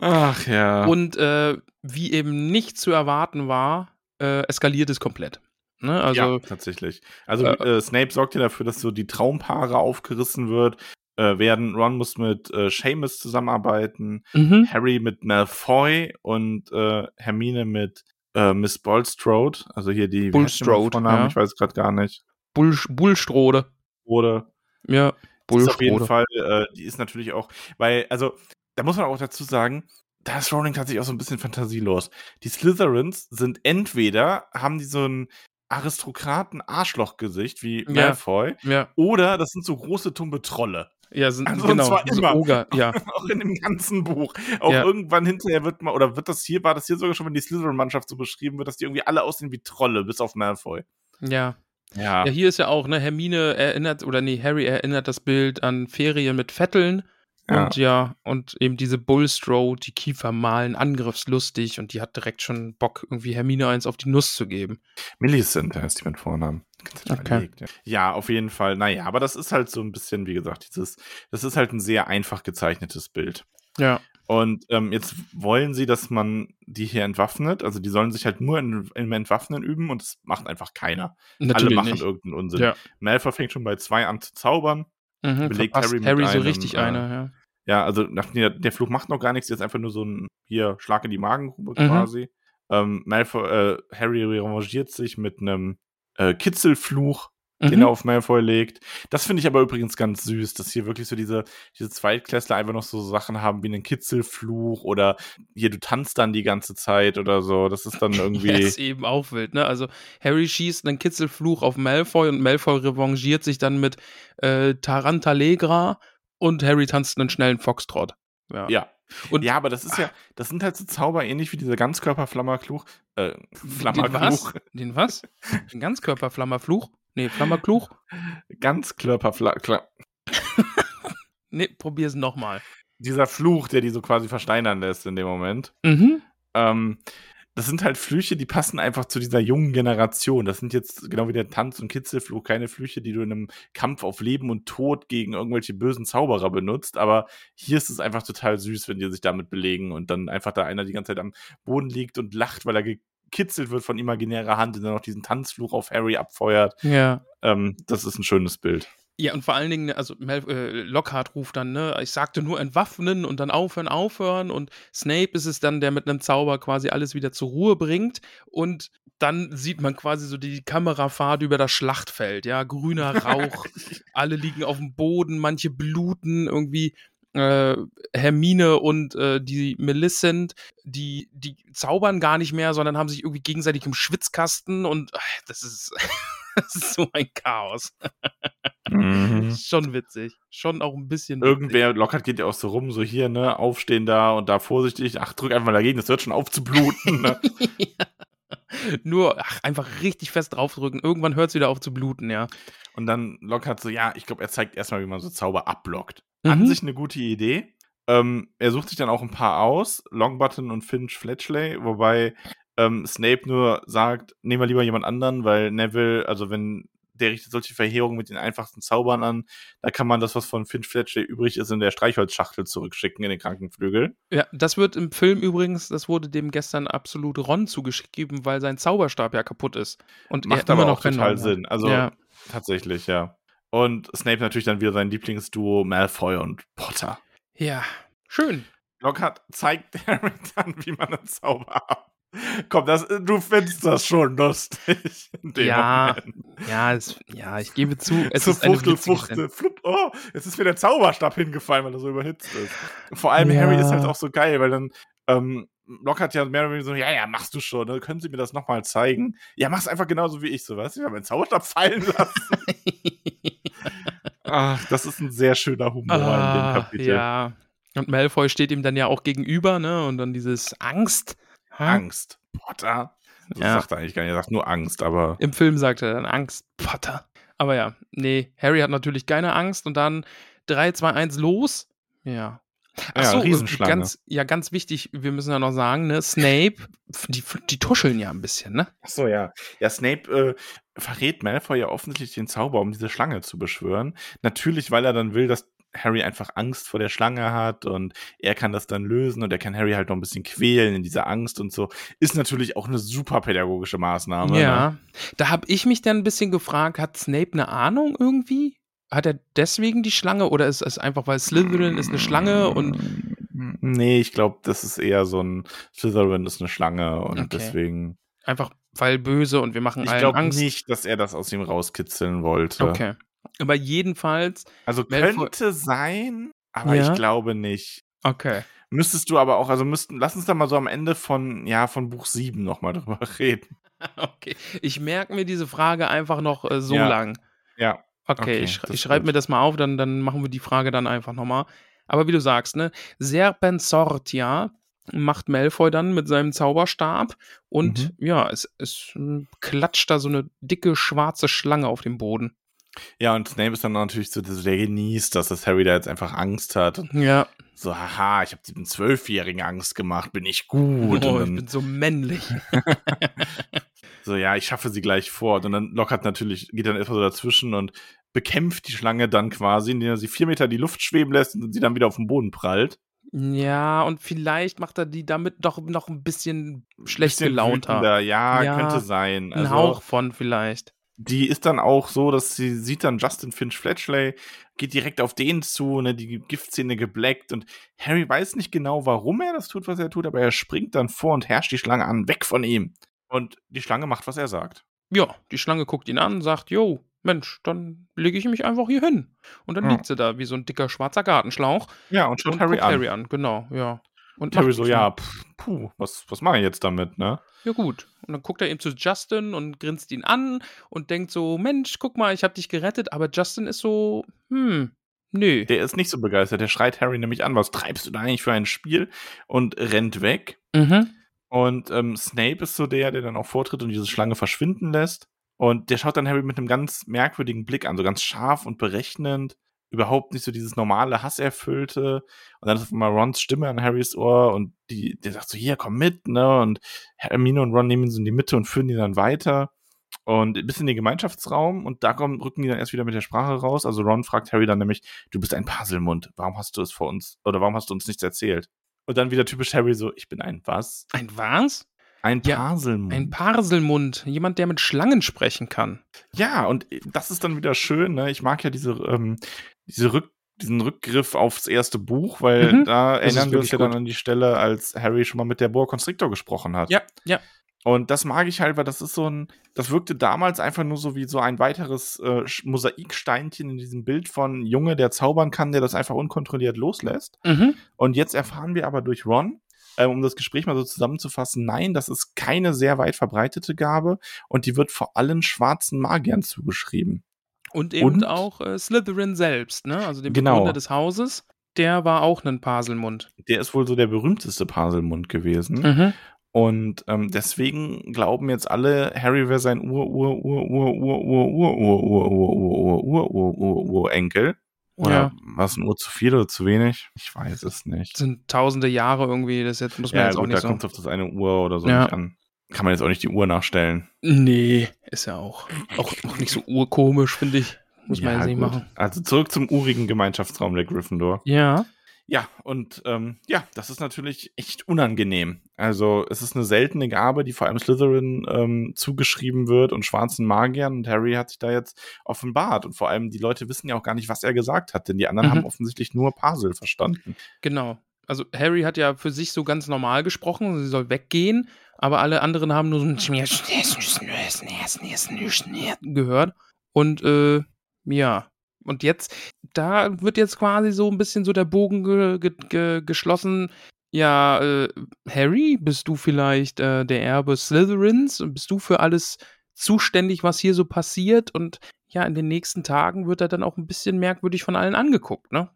Ach ja. Und äh, wie eben nicht zu erwarten war, äh, eskaliert es komplett. Ne? Also, ja, tatsächlich. Also äh, äh, Snape sorgt ja dafür, dass so die Traumpaare aufgerissen wird. Äh, werden Ron muss mit äh, Seamus zusammenarbeiten, mhm. Harry mit Malfoy und äh, Hermine mit äh, Miss Bulstrode. Also hier die Bulstrode, Vornamen? ja. Ich weiß gerade gar nicht. Bull, Bullstrode. Oder Ja, ist auf jeden Bullstrode. Fall, äh, die ist natürlich auch, weil, also, da muss man auch dazu sagen, da ist Rowling tatsächlich auch so ein bisschen fantasielos. Die Slytherins sind entweder, haben die so ein Aristokraten-Arschloch-Gesicht wie Ja. Malfoy, Ja, oder das sind so große, tumbe Trolle. ja sind, Also, und genau. zwar so immer. Oger, ja. [LAUGHS] auch in dem ganzen Buch. Auch Ja. irgendwann hinterher wird mal, oder wird das hier, war das hier sogar schon, wenn die Slytherin-Mannschaft so beschrieben wird, dass die irgendwie alle aussehen wie Trolle, bis auf Malfoy. ja. Ja. Ja, hier ist ja auch, ne, Hermine erinnert, oder nee, Harry erinnert das Bild an Ferien mit Vetteln. Ja. Und ja, und eben diese Bullstrode, die Kiefer malen, angriffslustig und die hat direkt schon Bock, irgendwie Hermine eins auf die Nuss zu geben. Millicent heißt die mit Vornamen. Okay. überlegt, ja. ja, auf jeden Fall. Naja, aber das ist halt so ein bisschen, wie gesagt, dieses, das ist halt ein sehr einfach gezeichnetes Bild. Ja. Und ähm, jetzt wollen sie, dass man die hier entwaffnet. Also die sollen sich halt nur in, im Entwaffnen üben und das macht einfach keiner. Alle Natürlich machen nicht. irgendeinen Unsinn. Ja. Malfoy fängt schon bei zwei an zu zaubern. Mhm, belegt Harry Harry, so einem, richtig äh, eine, ja. Ja, also der, der Fluch macht noch gar nichts, jetzt einfach nur so ein hier Schlag in die Magengrube Mhm. quasi. Ähm, Malfoy, äh, Harry revanchiert sich mit einem äh, Kitzelfluch, den Mhm. er auf Malfoy legt. Das finde ich aber übrigens ganz süß, dass hier wirklich so diese, diese Zweitklässler einfach noch so Sachen haben wie einen Kitzelfluch oder hier, du tanzt dann die ganze Zeit oder so. Das ist dann [LAUGHS] irgendwie. Ja, ist eben auch wild, ne? Also Harry schießt einen Kitzelfluch auf Malfoy und Malfoy revanchiert sich dann mit äh, Tarantalegra und Harry tanzt einen schnellen Foxtrot. Ja. ja. Und ja, aber das ist ja, das sind halt so Zauber ähnlich wie dieser Ganzkörperflammerkluch. Äh, den Flammerkluch. was? Den was? Den Ganzkörperflammerfluch? Nee, Flammerkluch? Ganzkörperfla Kla- [LAUGHS] Nee, probier's nochmal. dieser Fluch, der die so quasi versteinern lässt in dem Moment. Mhm. Ähm, das sind halt Flüche, die passen einfach zu dieser jungen Generation. Das sind jetzt genau wie der Tanz- und Kitzelfluch keine Flüche, die du in einem Kampf auf Leben und Tod gegen irgendwelche bösen Zauberer benutzt. Aber hier ist es einfach total süß, wenn die sich damit belegen und dann einfach da einer die ganze Zeit am Boden liegt und lacht, weil er gekitzelt wird von imaginärer Hand und dann noch diesen Tanzfluch auf Harry abfeuert. Ja. Ähm, das ist ein schönes Bild. Ja, und vor allen Dingen, also äh, Lockhart ruft dann, ne, ich sagte nur entwaffnen und dann aufhören, aufhören. Und Snape ist es dann, der mit einem Zauber quasi alles wieder zur Ruhe bringt. Und dann sieht man quasi so die Kamerafahrt über das Schlachtfeld, ja, grüner Rauch, [LAUGHS] alle liegen auf dem Boden, manche bluten irgendwie. Äh, Hermine und äh, die Millicent, die, die zaubern gar nicht mehr, sondern haben sich irgendwie gegenseitig im Schwitzkasten und äh, das ist, [LAUGHS] das ist so ein Chaos. Ist [LAUGHS] Schon witzig. Schon auch ein bisschen. witzig. Irgendwer, Lockhart geht ja auch so rum, so hier, ne, aufstehen da und da vorsichtig, ach, drück einfach mal dagegen, das wird schon aufzubluten, ne? [LAUGHS] Nur ach, einfach richtig fest draufdrücken. Irgendwann hört es wieder auf zu bluten, ja. Und dann Lockhart so, ja, ich glaube, er zeigt erstmal, wie man so Zauber abblockt. Mhm. An sich eine gute Idee. Ähm, er sucht sich dann auch ein paar aus, Longbutton und Finch Fletchley, wobei ähm, Snape nur sagt, nehmen wir lieber jemand anderen, weil Neville, also wenn der richtet solche Verheerungen mit den einfachsten Zaubern an, da kann man das, was von Finch Fletchley übrig ist, in der Streichholzschachtel zurückschicken in den Krankenflügel. Ja, das wird im Film übrigens, das wurde dem gestern absolut Ron zugeschrieben, weil sein Zauberstab ja kaputt ist. Und Macht er aber auch total. Sinn. Also ja. tatsächlich, ja. Und Snape natürlich dann wieder sein Lieblingsduo Malfoy und Potter. ja, schön. Lockhart zeigt [LAUGHS] Harry dann, wie man einen Zauber ab. Komm, das, du findest das schon lustig. In dem Ja, Moment. Ja, es, ja, ich gebe zu, [LAUGHS] es so ist Fuchtel, Fuchtel, flupp, oh, jetzt ist mir der Zauberstab hingefallen, weil er so überhitzt ist. Vor allem Ja. Harry ist halt auch so geil, weil dann ähm, Lockhart ja mehr oder weniger so, ja, ja, machst du schon, ne? können Sie mir das nochmal zeigen? Ja, mach's einfach genauso wie ich, so, du, ich habe meinen Zauberstab fallen lassen. [LAUGHS] Ach, das ist ein sehr schöner Humor in dem Ah, Kapitel. ja. Und Malfoy steht ihm dann ja auch gegenüber, ne? Und dann dieses Angst. Ha? Angst. Potter. Das Ja. sagt er eigentlich gar nicht. Er sagt nur Angst, aber Im Film sagt er dann Angst, Potter. Aber ja, nee, Harry hat natürlich keine Angst und dann 3, 2, 1, los. Ja. Ach Ja, so, Riesenschlange. ganz, ja, ganz wichtig, wir müssen ja noch sagen, ne, Snape, die, die tuscheln ja ein bisschen, ne? Ach so, ja. Ja, Snape äh, verrät Malfoy ja offensichtlich den Zauber, um diese Schlange zu beschwören. Natürlich, weil er dann will, dass Harry einfach Angst vor der Schlange hat und er kann das dann lösen und er kann Harry halt noch ein bisschen quälen in dieser Angst und so. Ist natürlich auch eine super pädagogische Maßnahme. Ne? Ja. Da habe ich mich dann ein bisschen gefragt, hat Snape eine Ahnung irgendwie? Hat er deswegen die Schlange oder ist es einfach, weil Slytherin ist eine Schlange und Nee, ich glaube, das ist eher so ein Slytherin ist eine Schlange und Okay. deswegen. einfach weil böse und wir machen Ich allen glaube Angst? nicht, dass er das aus ihm rauskitzeln wollte. Okay. Aber jedenfalls, Also könnte sein, aber Ja. ich glaube nicht. okay. Müsstest du aber auch, also müssten, lass uns da mal so am Ende von, ja, von Buch 7 nochmal [LAUGHS] drüber reden. Okay. Ich merke mir diese Frage einfach noch äh, so Ja. lang. Ja. Okay, Okay, ich, ich schreibe mir das mal auf, dann, dann machen wir die Frage dann einfach nochmal. Aber wie du sagst, ne, Serpensortia macht Malfoy dann mit seinem Zauberstab und ja, es, es mm, klatscht da so eine dicke schwarze Schlange auf dem Boden. Ja, und Snape ist dann natürlich so, der genießt, dass das Harry da jetzt einfach Angst hat. Ja, so, haha, ich habe dem Zwölfjährigen Angst gemacht, bin ich gut. oh, und ich bin so männlich. [LAUGHS] [LAUGHS] so, ja, ich schaffe sie gleich fort. Und dann lockert natürlich, geht dann erstmal so dazwischen und bekämpft die Schlange dann quasi, indem er sie vier Meter in die Luft schweben lässt und sie dann wieder auf den Boden prallt. ja, und vielleicht macht er die damit doch noch ein bisschen schlecht Bisschen gelaunter. Ja, Ja, könnte sein. Ein Also, Hauch von vielleicht. die ist dann auch so, dass sie sieht dann Justin Finch Fletchley, geht direkt auf den zu, ne, die Giftzähne gebleckt und Harry weiß nicht genau, warum er das tut, was er tut, aber er springt dann vor und herrscht die Schlange an, weg von ihm. Und die Schlange macht, was er sagt. Ja, die Schlange guckt ihn an, sagt, jo, Mensch, dann lege ich mich einfach hier hin. Und dann Ja. liegt sie da wie so ein dicker schwarzer Gartenschlauch Ja, und schaut und Harry an. Harry an, genau, ja. Und Harry so, ja, puh, was, was mache ich jetzt damit, ne? Ja, gut. Und dann guckt er eben zu Justin und grinst ihn an und denkt so, Mensch, guck mal, ich habe dich gerettet. Aber Justin ist so, hm, nö. Der ist nicht so begeistert, der schreit Harry nämlich an, was treibst du da eigentlich für ein Spiel? Und rennt weg. Mhm. Und ähm, Snape ist so der, der dann auch vortritt und diese Schlange verschwinden lässt. Und der schaut dann Harry mit einem ganz merkwürdigen Blick an, so ganz scharf und berechnend. Überhaupt nicht so dieses normale Hasserfüllte. Und dann ist auf einmal Rons Stimme an Harrys Ohr und die, der sagt so, hier, komm mit, ne? Und Hermine und Ron nehmen ihn so in die Mitte und führen ihn dann weiter. Und bis in den Gemeinschaftsraum und da kommen, rücken die dann erst wieder mit der Sprache raus. Also Ron fragt Harry dann nämlich, du bist ein Puzzlemund, warum hast du es vor uns, oder warum hast du uns nichts erzählt? Und dann wieder typisch Harry so, ich bin ein was? Ein was? Ein Ja, Parselmund. Ein Parselmund. Jemand, der mit Schlangen sprechen kann. ja, und das ist dann wieder schön, ne? Ich mag ja diese, ähm, diese Rück, diesen Rückgriff aufs erste Buch, weil Mhm, da das erinnern wir uns ja dann gut. an die Stelle, als Harry schon mal mit der Boa Constrictor gesprochen hat. Ja, ja. Und das mag ich halt, weil das ist so ein, das wirkte damals einfach nur so wie so ein weiteres äh, Mosaiksteinchen in diesem Bild von Junge, der zaubern kann, der das einfach unkontrolliert loslässt. Mhm. Und jetzt erfahren wir aber durch Ron, äh, um das Gespräch mal so zusammenzufassen, nein, das ist keine sehr weit verbreitete Gabe und die wird vor allem schwarzen Magiern zugeschrieben. Und eben Und? auch äh, Slytherin selbst, ne? Also dem Genau. Begründer des Hauses. Der war auch ein Parselmund. Der ist wohl so der berühmteste Parselmund gewesen. Mhm. Und ähm, deswegen glauben jetzt alle, Harry wäre sein Ur, Ur, Ur, Ur, Ur, Ur, Ur, Ur, Ur, Ur, Ur, Ur, Ur, Ur, Urenkel. Oder Ja. war es ein Uhr zu viel oder zu wenig? Ich weiß es nicht. Das sind tausende Jahre irgendwie. Das jetzt, muss man Ja, jetzt auch gut, da nicht so. kommt auf das eine Uhr oder so Ja. nicht an. Kann man jetzt auch nicht die Uhr nachstellen. Nee, ist ja auch, auch, auch nicht so urkomisch, finde ich. Muss man Ja, jetzt nicht gut. machen. Also zurück zum urigen Gemeinschaftsraum der Gryffindor. Ja. Ja, und ähm, ja, das ist natürlich echt unangenehm. Also es ist eine seltene Gabe, die vor allem Slytherin ähm, zugeschrieben wird und schwarzen Magiern. Und Harry hat sich da jetzt offenbart. Und vor allem die Leute wissen ja auch gar nicht, was er gesagt hat, denn die anderen Mhm. haben offensichtlich nur Parsel verstanden. Genau. Also Harry hat ja für sich so ganz normal gesprochen, sie soll weggehen, aber alle anderen haben nur so ein [LAUGHS] gehört. Und äh, ja. Und jetzt, da wird jetzt quasi so ein bisschen so der Bogen ge ge ge geschlossen. Ja, äh, Harry, bist du vielleicht äh, der Erbe Slytherins? Und bist du für alles zuständig, was hier so passiert? Und ja, in den nächsten Tagen wird er dann auch ein bisschen merkwürdig von allen angeguckt, ne?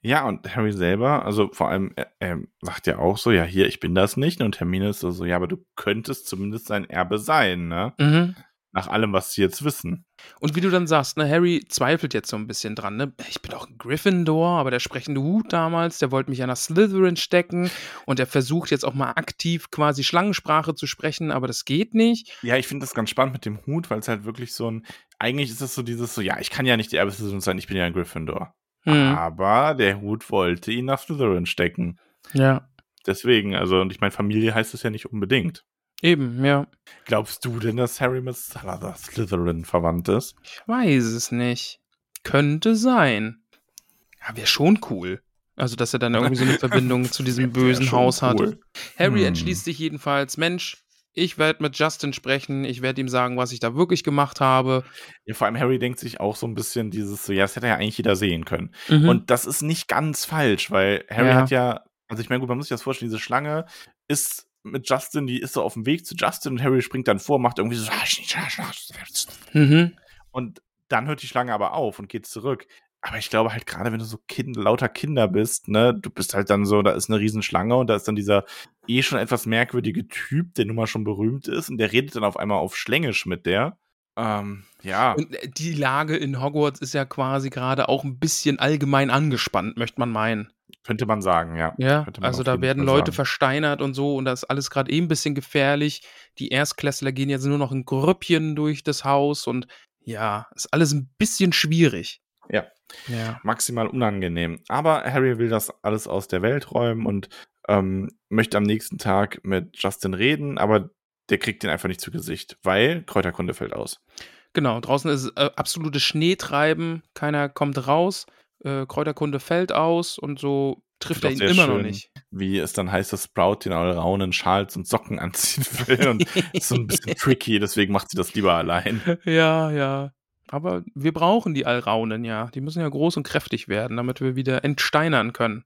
Ja, und Harry selber, also vor allem, er, er sagt ja auch so, ja, hier, ich bin das nicht. Und Hermine ist so, so, ja, aber du könntest zumindest sein Erbe sein, ne? Mhm. Nach allem, was sie jetzt wissen. Und wie du dann sagst, ne, Harry zweifelt jetzt so ein bisschen dran, ne? Ich bin doch ein Gryffindor, aber der sprechende Hut damals, der wollte mich ja nach Slytherin stecken und er versucht jetzt auch mal aktiv quasi Schlangensprache zu sprechen, aber das geht nicht. Ja, ich finde das ganz spannend mit dem Hut, weil es halt wirklich so ein, eigentlich ist es so dieses so, ja, ich kann ja nicht die Erbesitzerin sein, ich bin ja ein Gryffindor. Hm. Aber der Hut wollte ihn nach Slytherin stecken. Ja. Deswegen, also, und ich meine, Familie heißt es ja nicht unbedingt. Eben, ja. Glaubst du denn, dass Harry mit Slytherin verwandt ist? Ich weiß es nicht. Könnte sein. Ja, wäre schon cool. Also, dass er dann irgendwie so eine [LAUGHS] Verbindung zu diesem bösen Haus hat. cool. Harry Hm. entschließt sich jedenfalls, Mensch, ich werde mit Justin sprechen, ich werde ihm sagen, was ich da wirklich gemacht habe. Ja, vor allem Harry denkt sich auch so ein bisschen dieses so, ja, das hätte ja eigentlich jeder sehen können. Mhm. Und das ist nicht ganz falsch, weil Harry Ja. hat ja, also ich meine, gut, man muss sich das vorstellen, diese Schlange ist mit Justin, die ist so auf dem Weg zu Justin und Harry springt dann vor, macht irgendwie so mhm. und dann hört die Schlange aber auf und geht zurück. Aber ich glaube halt gerade, wenn du so kind, lauter Kinder bist, ne, du bist halt dann so, da ist eine Riesenschlange und da ist dann dieser eh schon etwas merkwürdige Typ, der nun mal schon berühmt ist und der redet dann auf einmal auf Schlängisch mit der. Ähm, ja. Und äh, die Lage in Hogwarts ist ja quasi gerade auch ein bisschen allgemein angespannt, möchte man meinen. Könnte man sagen, ja. Ja, also da werden Fall Leute sagen. versteinert und so und das ist alles gerade eh ein bisschen gefährlich. Die Erstklässler gehen jetzt nur noch in Grüppchen durch das Haus und ja, ist alles ein bisschen schwierig. Ja. Ja. maximal unangenehm. Aber Harry will das alles aus der Welt räumen und ähm, möchte am nächsten Tag mit Justin reden, aber der kriegt ihn einfach nicht zu Gesicht, weil Kräuterkunde fällt aus. Genau, draußen ist äh, absolutes Schneetreiben, keiner kommt raus, äh, Kräuterkunde fällt aus und so trifft er ihn immer noch schön, nicht. Wie es dann heißt, dass Sprout den Allraunen Schals und Socken [LAUGHS] anziehen will. Und ist so ein bisschen [LAUGHS] tricky, deswegen macht sie das lieber allein. Ja, ja. Aber wir brauchen die Alraunen ja. Die müssen ja groß und kräftig werden, damit wir wieder entsteinern können.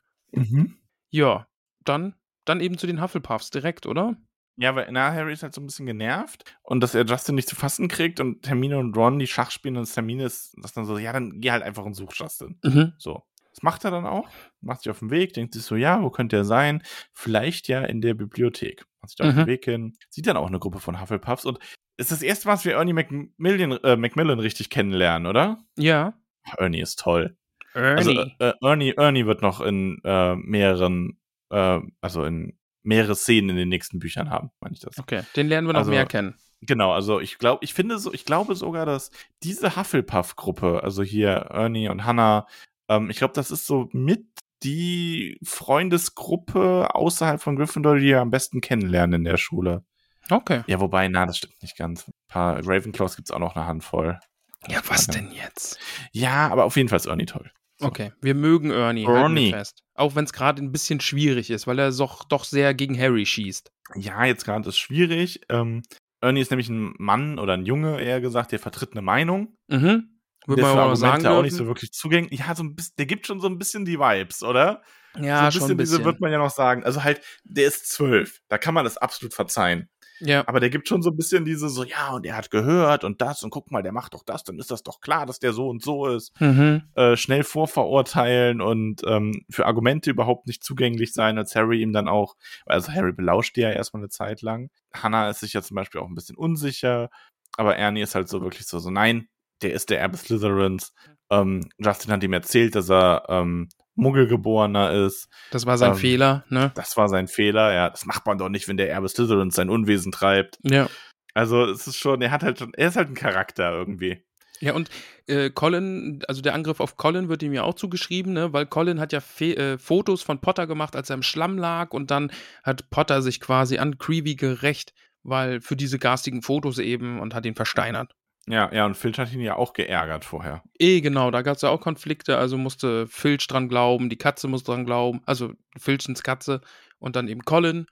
Ja, dann, dann eben zu den Hufflepuffs direkt, oder? Ja, weil na, Harry ist halt so ein bisschen genervt und dass er Justin nicht zu fassen kriegt und Hermine und Ron die Schach spielen und Hermine ist das dann so, ja, dann geh halt einfach und such Justin. Mhm. So. Das macht er dann auch, macht sich auf den Weg, denkt sich so, ja, wo könnte er sein? Vielleicht ja in der Bibliothek. Macht sich da auf Mhm. den Weg hin, sieht dann auch eine Gruppe von Hufflepuffs und ist das erste Mal, dass wir Ernie Macmillan, äh, Macmillan richtig kennenlernen, oder? Ja. Ernie ist toll. Ernie. Also äh, Ernie, Ernie wird noch in äh, mehreren, äh, also in mehrere Szenen in den nächsten Büchern haben, meine ich das. okay, den lernen wir noch Also- mehr kennen. Genau, also ich glaube, ich finde so, ich glaube sogar, dass diese Hufflepuff-Gruppe, also hier Ernie und Hannah, ähm, ich glaube, das ist so mit die Freundesgruppe außerhalb von Gryffindor, die wir am besten kennenlernen in der Schule. Okay. Ja, wobei, na, das stimmt nicht ganz. Ein paar Ravenclaws gibt's auch noch eine Handvoll. Ja, was denn jetzt? Ja, aber auf jeden Fall ist Ernie toll. So. Okay, wir mögen Ernie, Ernie. fest. Auch wenn es gerade ein bisschen schwierig ist, weil er doch, doch sehr gegen Harry schießt. Ja, jetzt gerade ist schwierig. Ähm, Ernie ist nämlich ein Mann oder ein Junge, eher gesagt, der vertritt eine Meinung. Mhm. Würde der man auch sagen Argumente auch nicht so wirklich zugänglich. Ja, so ein bisschen, der gibt schon so ein bisschen die Vibes, oder? Ja, so schon ein ein bisschen, bisschen. diese wird man ja noch sagen. Also halt, der ist zwölf. Da kann man das absolut verzeihen. Ja. Aber der gibt schon so ein bisschen diese so, ja, und er hat gehört und das und guck mal, der macht doch das, dann ist das doch klar, dass der so und so ist. Mhm. Äh, schnell vorverurteilen und ähm, für Argumente überhaupt nicht zugänglich sein, als Harry ihm dann auch, also Harry belauscht die ja erstmal eine Zeit lang. Hannah ist sich ja zum Beispiel auch ein bisschen unsicher, aber Ernie ist halt so wirklich so, so nein, der ist der Erbe Slytherins. Ähm, Justin hat ihm erzählt, dass er ähm, Muggelgeborener ist. Das war sein Ähm, Fehler, ne? Das war sein Fehler. Ja, das macht man doch nicht, wenn der Erbe Slytherins sein Unwesen treibt. Ja. Also es ist schon, er hat halt schon, er ist halt ein Charakter irgendwie. Ja, und äh, Colin, also der Angriff auf Colin wird ihm ja auch zugeschrieben, ne? weil Colin hat ja Fe äh, Fotos von Potter gemacht, als er im Schlamm lag und dann hat Potter sich quasi an Creevy gerecht, weil für diese garstigen Fotos eben und hat ihn versteinert. Ja, ja, und Filch hat ihn ja auch geärgert vorher. Eh, genau, da gab es ja auch Konflikte, also musste Filch dran glauben, die Katze muss dran glauben, also Filchens Katze und dann eben Colin.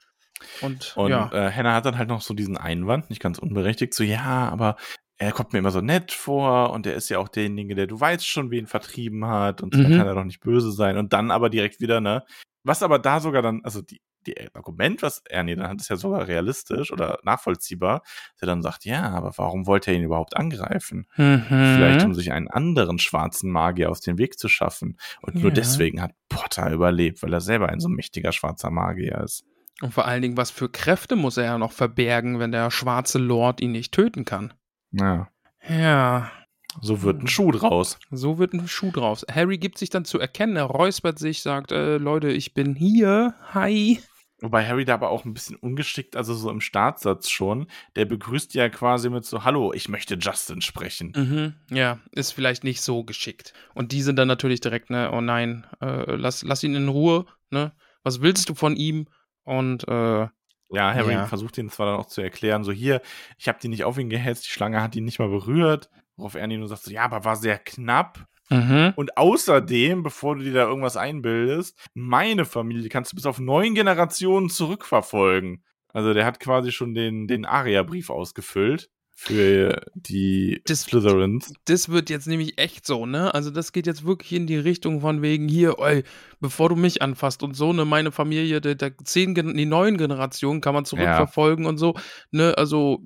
Und, Und ja. äh, Hannah hat dann halt noch so diesen Einwand, nicht ganz unberechtigt, so ja, aber er kommt mir immer so nett vor und er ist ja auch derjenige, der du weißt schon, wen vertrieben hat und Mhm. kann er doch nicht böse sein. Und dann aber direkt wieder, ne, was aber da sogar dann, also die, die Argument, was Ernie dann hat, ist ja sogar realistisch oder nachvollziehbar, dass er dann sagt, ja, aber warum wollte er ihn überhaupt angreifen? Mhm. Vielleicht, um sich einen anderen schwarzen Magier aus dem Weg zu schaffen. Und nur Ja. deswegen hat Potter überlebt, weil er selber ein so mächtiger schwarzer Magier ist. Und vor allen Dingen, was für Kräfte muss er ja noch verbergen, wenn der schwarze Lord ihn nicht töten kann? Ja, Ja, so wird ein Schuh draus. so wird ein Schuh draus. Harry gibt sich dann zu erkennen, er räuspert sich, sagt, äh, Leute, ich bin hier, hi. Wobei Harry da aber auch ein bisschen ungeschickt, also so im Startsatz schon, der begrüßt ja quasi mit so, hallo, ich möchte Justin sprechen. Mhm, ja, ist vielleicht nicht so geschickt. Und die sind dann natürlich direkt, ne, oh nein, äh, lass, lass ihn in Ruhe, ne? Was willst du von ihm? Und, äh, Ja, Harry Ja. versucht ihn zwar dann auch zu erklären, so hier, ich habe die nicht auf ihn gehetzt, die Schlange hat ihn nicht mal berührt. Worauf Ernie nur sagt, so, ja, aber war sehr knapp. Mhm. Und außerdem, bevor du dir da irgendwas einbildest, meine Familie kannst du bis auf neun Generationen zurückverfolgen. Also der hat quasi schon den, den Aria-Brief ausgefüllt für die Das- Slytherins. das wird jetzt nämlich echt so, ne? Also das geht jetzt wirklich in die Richtung von wegen hier, ey, bevor du mich anfasst und so, ne, meine Familie, der, der zehn, die neuen Generationen kann man zurückverfolgen und so, ne, also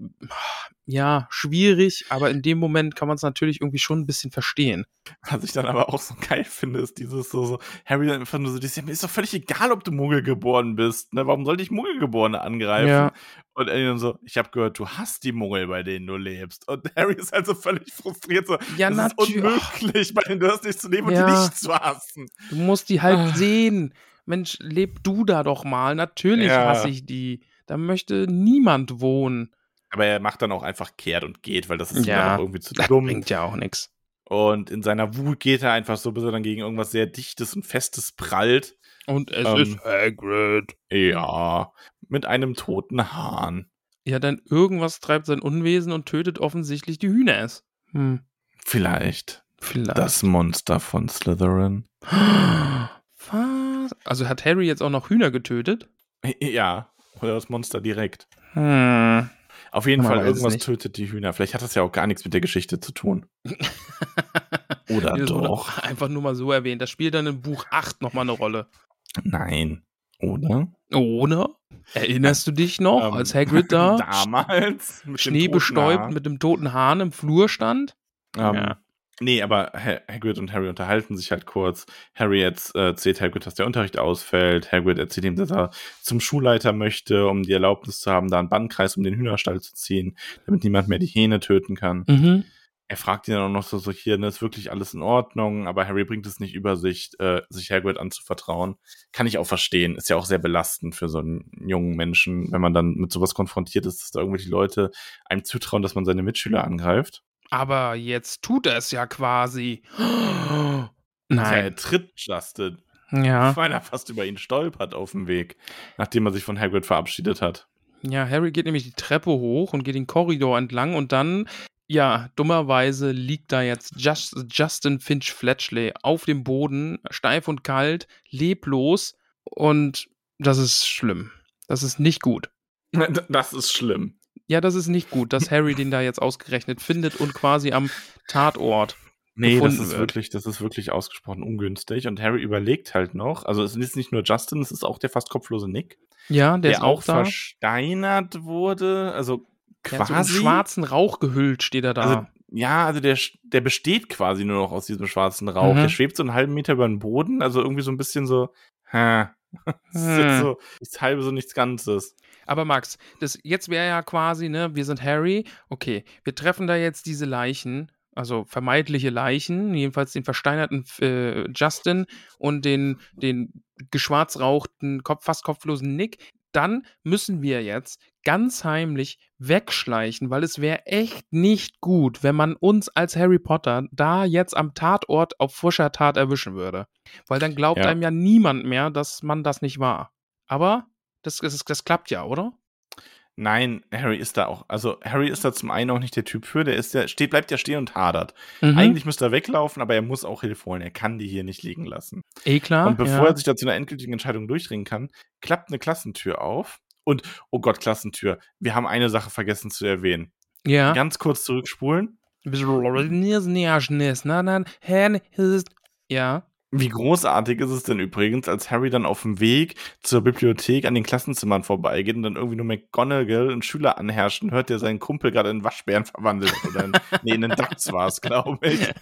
ja, schwierig, aber in dem Moment kann man es natürlich irgendwie schon ein bisschen verstehen. Was ich dann aber auch so geil finde, ist dieses so, so Harry dann einfach nur so, dieses, ja, mir ist doch völlig egal, ob du Muggel geboren bist, ne? Warum sollte ich Muggelgeborene angreifen? Ja. Und Ellie dann so, ich habe gehört, du hast die Muggel, bei denen du lebst. Und [LAUGHS] Harry ist halt so völlig frustriert, so, Ja, das ist unmöglich, bei denen du hast nicht zu leben und Ja. die nicht zu hassen. Du musst die halt Sehen. Mensch, leb du da doch mal. Natürlich Ja. hasse ich die. Da möchte niemand wohnen. Aber er macht dann auch einfach kehrt und geht, weil das ist Ja, irgendwie zu Das dumm. bringt ja auch nichts. Und in seiner Wut geht er einfach so, bis er dann gegen irgendwas sehr Dichtes und Festes prallt. Und es Ähm. ist Hagrid. Ja, mit einem toten Hahn. Ja, dann irgendwas treibt sein Unwesen und tötet offensichtlich die Hühner. Hm, Vielleicht vielleicht. das Monster von Slytherin. [GASPS] Was? Also hat Harry jetzt auch noch Hühner getötet? [LAUGHS] Ja, oder das Monster direkt. Hm. Auf jeden Fall, irgendwas tötet die Hühner. Vielleicht hat das ja auch gar nichts mit der Geschichte zu tun. [LAUGHS] Oder Das doch? [LAUGHS] Einfach nur mal so erwähnt. Das spielt dann in Buch 8 nochmal eine Rolle. Nein. Oder? Oder? Erinnerst du dich noch, Ähm, als Hagrid da Damals. mit schneebestäubt mit dem toten Hahn im Flur stand? Ähm, Ja. Nee, aber Ha- Hagrid und Harry unterhalten sich halt kurz. Harry jetzt äh, erzählt Hagrid, dass der Unterricht ausfällt. Hagrid erzählt ihm, dass er zum Schulleiter möchte, um die Erlaubnis zu haben, da einen Bannkreis um den Hühnerstall zu ziehen, damit niemand mehr die Hähne töten kann. Mhm. Er fragt ihn dann auch noch so, so hier, ne, ist wirklich alles in Ordnung, aber Harry bringt es nicht über sich, äh, sich Hagrid anzuvertrauen. Kann ich auch verstehen. Ist ja auch sehr belastend für so einen jungen Menschen, wenn man dann mit sowas konfrontiert ist, dass da irgendwelche Leute einem zutrauen, dass man seine Mitschüler angreift. Aber jetzt tut er es ja quasi. Ja, [GASPS] Nein. er tritt Justin, Ja. weil er fast über ihn stolpert auf dem Weg, nachdem er sich von Hagrid verabschiedet hat. Ja, Harry geht nämlich die Treppe hoch und geht den Korridor entlang und dann, ja, dummerweise liegt da jetzt Just, Justin Finch Fletchley auf dem Boden, steif und kalt, leblos und das ist schlimm. Das ist nicht gut. [LAUGHS] Das ist schlimm. Ja, das ist nicht gut, dass Harry den da jetzt ausgerechnet findet und quasi am Tatort. Nee, das ist wird. wirklich, das ist wirklich ausgesprochen ungünstig. Und Harry überlegt halt noch, also es ist nicht nur Justin, es ist auch der fast kopflose Nick, Ja, der, der, ist auch, da. versteinert wurde, also Der hat so in quasi. schwarzen Rauch gehüllt, steht er da. Also, ja, also der, der besteht quasi nur noch aus diesem schwarzen Rauch. Mhm. Der schwebt so einen halben Meter über den Boden, also irgendwie so ein bisschen so, hä. [LAUGHS] Das ist Hm. jetzt so nichts halbes und nichts Ganzes. Aber Max, das jetzt wäre ja quasi, ne, wir sind Harry, okay, wir treffen da jetzt diese Leichen, also vermeintliche Leichen, jedenfalls den versteinerten äh, Justin und den, den geschwarzrauchten, Kopf, fast kopflosen Nick. Dann müssen wir jetzt ganz heimlich wegschleichen, weil es wäre echt nicht gut, wenn man uns als Harry Potter da jetzt am Tatort auf frischer Tat erwischen würde. Weil dann glaubt Ja. einem ja niemand mehr, dass man das nicht war. Aber das, das, das klappt ja, oder? Nein, Harry ist da auch, also Harry ist da zum einen auch nicht der Typ für, der ist der, steht, bleibt ja stehen und hadert. Mhm. Eigentlich müsste er weglaufen, aber er muss auch Hilfe holen. Er kann die hier nicht liegen lassen. eh klar. und bevor ja. er sich da zu einer endgültigen Entscheidung durchringen kann, klappt eine Klassentür auf. Und, oh Gott, Klassentür. Wir haben eine Sache vergessen zu erwähnen. ja. Ganz kurz zurückspulen. Ja. Wie großartig ist es denn übrigens, als Harry dann auf dem Weg zur Bibliothek an den Klassenzimmern vorbeigeht und dann irgendwie nur McGonagall einen Schüler anherrscht und hört, der seinen Kumpel gerade in Waschbären verwandelt. Oder in, nee, in einen Dachs war es, glaube ich. [LAUGHS]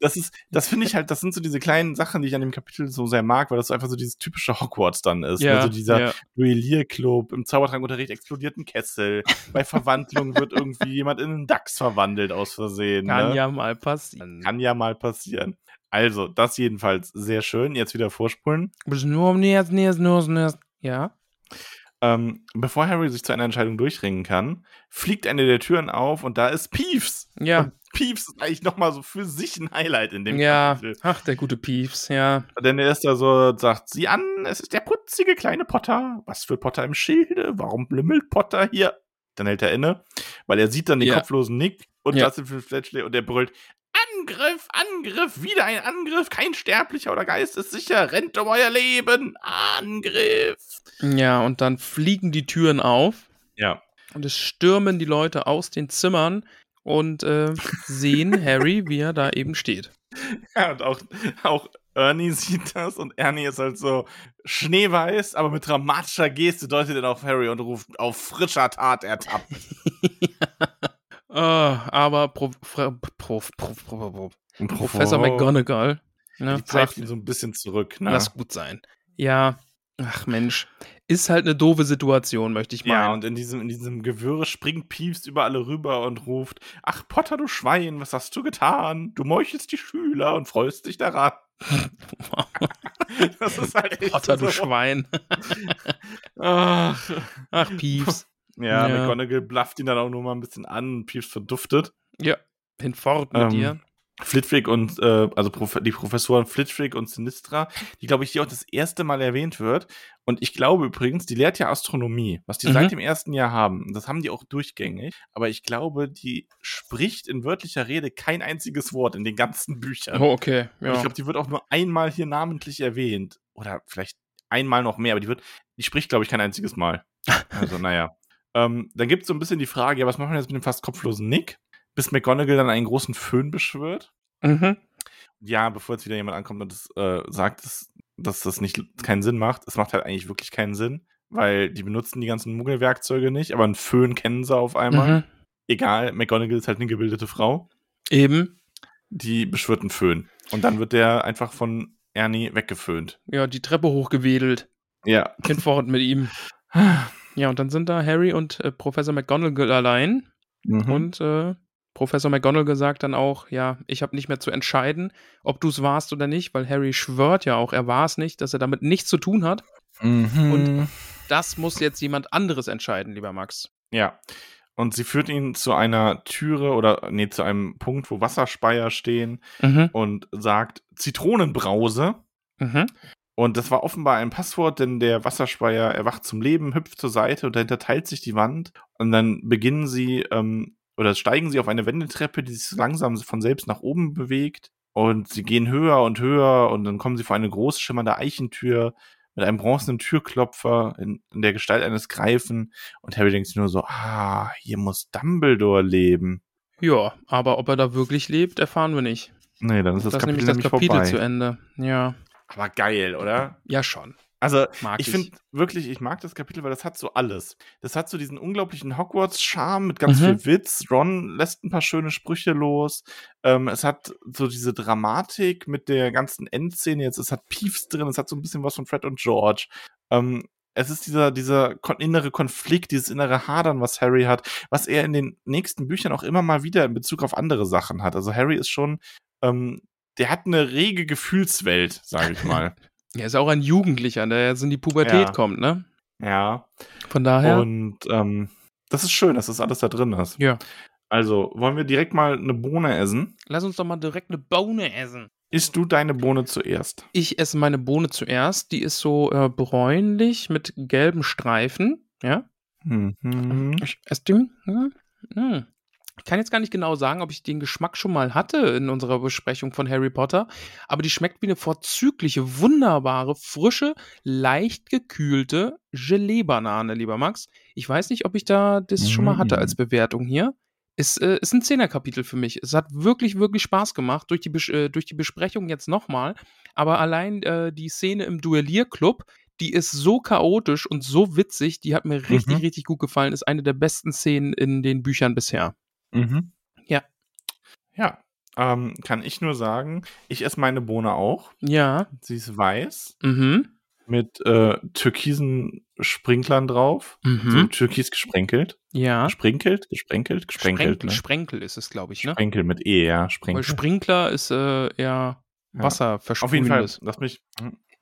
Das ist, das finde ich halt, das sind so diese kleinen Sachen, die ich an dem Kapitel so sehr mag, weil das so einfach so dieses typische Hogwarts dann ist. Ja, also dieser ja. Duellierclub, im Zaubertrankunterricht explodiert ein Kessel, bei Verwandlung wird irgendwie jemand in einen Dachs verwandelt aus Versehen. Kann ne? ja mal passieren. Kann ja mal passieren. Also, das jedenfalls sehr schön. Jetzt wieder vorspulen. Ja. Ähm, bevor Harry sich zu einer Entscheidung durchringen kann, fliegt eine der Türen auf und da ist Peeves. Ja. Und Peeves ist eigentlich nochmal so für sich ein Highlight in dem Ja. Kapitel. Ach, der gute Peeves, ja. Denn er ist da so, sagt sie an, es ist der putzige kleine Potter. Was für Potter im Schilde? Warum blümmelt Potter hier? Dann hält er inne, weil er sieht dann den Ja. kopflosen Nick und Ja. Justin Fletchley und er brüllt, Angriff, Angriff, wieder ein Angriff, kein Sterblicher oder Geist ist sicher, rennt um euer Leben, Angriff. Ja, und dann fliegen die Türen auf Ja. und es stürmen die Leute aus den Zimmern und äh, sehen [LAUGHS] Harry, wie er da eben steht. Ja, und auch, auch Ernie sieht das und Ernie ist halt so schneeweiß, aber mit dramatischer Geste deutet er auf Harry und ruft auf frischer Tat ertappt. [LAUGHS] [LAUGHS] Ah, aber Prof, Fra- Prof, Prof, Prof, Prof, Professor McGonagall ne, sagt, ihn so ein bisschen zurück. Ne? lass gut sein. Ja, ach Mensch, ist halt eine doofe Situation, möchte ich Ja, meinen. und in diesem, in diesem Gewirre springt Peeves über alle rüber und ruft: Ach, Potter, du Schwein, was hast du getan? Du meuchelst die Schüler und freust dich daran. [LAUGHS] das ist halt echt Potter, du so. Schwein. [LAUGHS] Ach. Ach, Peeves. Ja, Ja. McGonagall blafft ihn dann auch nur mal ein bisschen an. Peeves verduftet. Ja, hinfort mit Ähm, dir. Flitwick und, äh, also Prof die Professoren Flitwick und Sinistra, die, glaube ich, hier auch das erste Mal erwähnt wird. Und ich glaube übrigens, die lehrt ja Astronomie, was die Mhm. seit dem ersten Jahr haben. Das haben die auch durchgängig. Aber ich glaube, die spricht in wörtlicher Rede kein einziges Wort in den ganzen Büchern. Oh, okay. Und Ja. Ich glaube, die wird auch nur einmal hier namentlich erwähnt. Oder vielleicht einmal noch mehr, aber die wird, die spricht, glaube ich, kein einziges Mal. Also, naja. Ähm, dann gibt es so ein bisschen die Frage, ja, was machen wir jetzt mit dem fast kopflosen Nick? Bis McGonagall dann einen großen Föhn beschwört. Mhm. Ja, bevor jetzt wieder jemand ankommt und das, äh, sagt, dass, dass das nicht keinen Sinn macht. Es macht halt eigentlich wirklich keinen Sinn, weil die benutzen die ganzen Muggelwerkzeuge nicht, aber einen Föhn kennen sie auf einmal. Mhm. Egal, McGonagall ist halt eine gebildete Frau. Eben. Die beschwört einen Föhn. Und dann wird der einfach von Ernie weggeföhnt. Ja, die Treppe hochgewedelt. Ja. Hinfort mit ihm. [LAUGHS] Ja, und dann sind da Harry und äh, Professor McGonagall allein. Mhm. Und äh, Professor McGonagall sagt dann auch, ja, ich habe nicht mehr zu entscheiden, ob du es warst oder nicht, weil Harry schwört ja auch, er war es nicht, dass er damit nichts zu tun hat. Mhm. Und- Das muss jetzt jemand anderes entscheiden, lieber Max. Ja. Und sie führt ihn zu einer Türe oder nee, zu einem Punkt, wo Wasserspeier stehen Mhm. und sagt Zitronenbrause. Mhm. Und das war offenbar ein Passwort, denn der Wasserspeier erwacht zum Leben, hüpft zur Seite und dahinter teilt sich die Wand. Und dann beginnen sie ähm, oder steigen sie auf eine Wendeltreppe, die sich langsam von selbst nach oben bewegt. Und sie gehen höher und höher und dann kommen sie vor eine groß schimmernde Eichentür mit einem bronzenen Türklopfer in, in der Gestalt eines Greifen. Und Harry denkt sich nur so, ah, hier muss Dumbledore leben. Ja, aber ob er da wirklich lebt, erfahren wir nicht. Nee, dann ist das, Das, ist Kapitel nämlich das Kapitel vorbei. zu Ende. Ja, Aber geil, oder? ja schon. Also, Mag ich ich. finde wirklich, ich mag das Kapitel, weil das hat so alles. Das hat so diesen unglaublichen Hogwarts-Charme mit ganz Mhm. viel Witz. Ron lässt ein paar schöne Sprüche los. Ähm, es hat so diese Dramatik mit der ganzen Endszene. Jetzt, es hat Peeves drin, es hat so ein bisschen was von Fred und George. Ähm, es ist dieser, dieser innere Konflikt, dieses innere Hadern, was Harry hat, was er in den nächsten Büchern auch immer mal wieder in Bezug auf andere Sachen hat. Also Harry ist schon, ähm, der hat eine rege Gefühlswelt, sage ich mal. [LAUGHS] Er ist auch ein Jugendlicher, der jetzt in die Pubertät Ja. kommt, ne? ja. Von daher. Und ähm, das ist schön, dass das alles da drin ist. ja. Also, wollen wir direkt mal eine Bohne essen? Lass uns doch mal direkt eine Bohne essen. Isst du deine Bohne zuerst? Ich esse meine Bohne zuerst. Die ist so äh, bräunlich mit gelben Streifen. Ja. Mhm. Ich esse die. Ja. Ich kann jetzt gar nicht genau sagen, ob ich den Geschmack schon mal hatte in unserer Besprechung von Harry Potter, aber die schmeckt wie eine vorzügliche, wunderbare, frische, leicht gekühlte Gelee-Banane, lieber Max. Ich weiß nicht, ob ich da das schon mal hatte Mm. als Bewertung hier. Es äh, ist ein Zehnerkapitel für mich. Es hat wirklich, wirklich Spaß gemacht durch die, Bes äh, durch die Besprechung jetzt nochmal. Aber allein äh, die Szene im Duellierclub, die ist so chaotisch und so witzig, die hat mir richtig, Mhm. richtig gut gefallen. Ist eine der besten Szenen in den Büchern bisher. Mhm. Ja. Ja. Ähm, kann ich nur sagen, ich esse meine Bohne auch. Ja. Sie ist weiß Mhm. mit äh, türkisen Sprinklern drauf. So Mhm. türkis gesprenkelt. Ja. Gesprenkelt? Gesprenkelt? Gesprenkelt, Sprenkel, ne? Sprenkel ist es, glaube ich, ne? Sprenkel mit E, ja. Weil Sprenkel. Sprinkler ist äh, eher Ja. Wasser Auf jeden Fall, lass mich.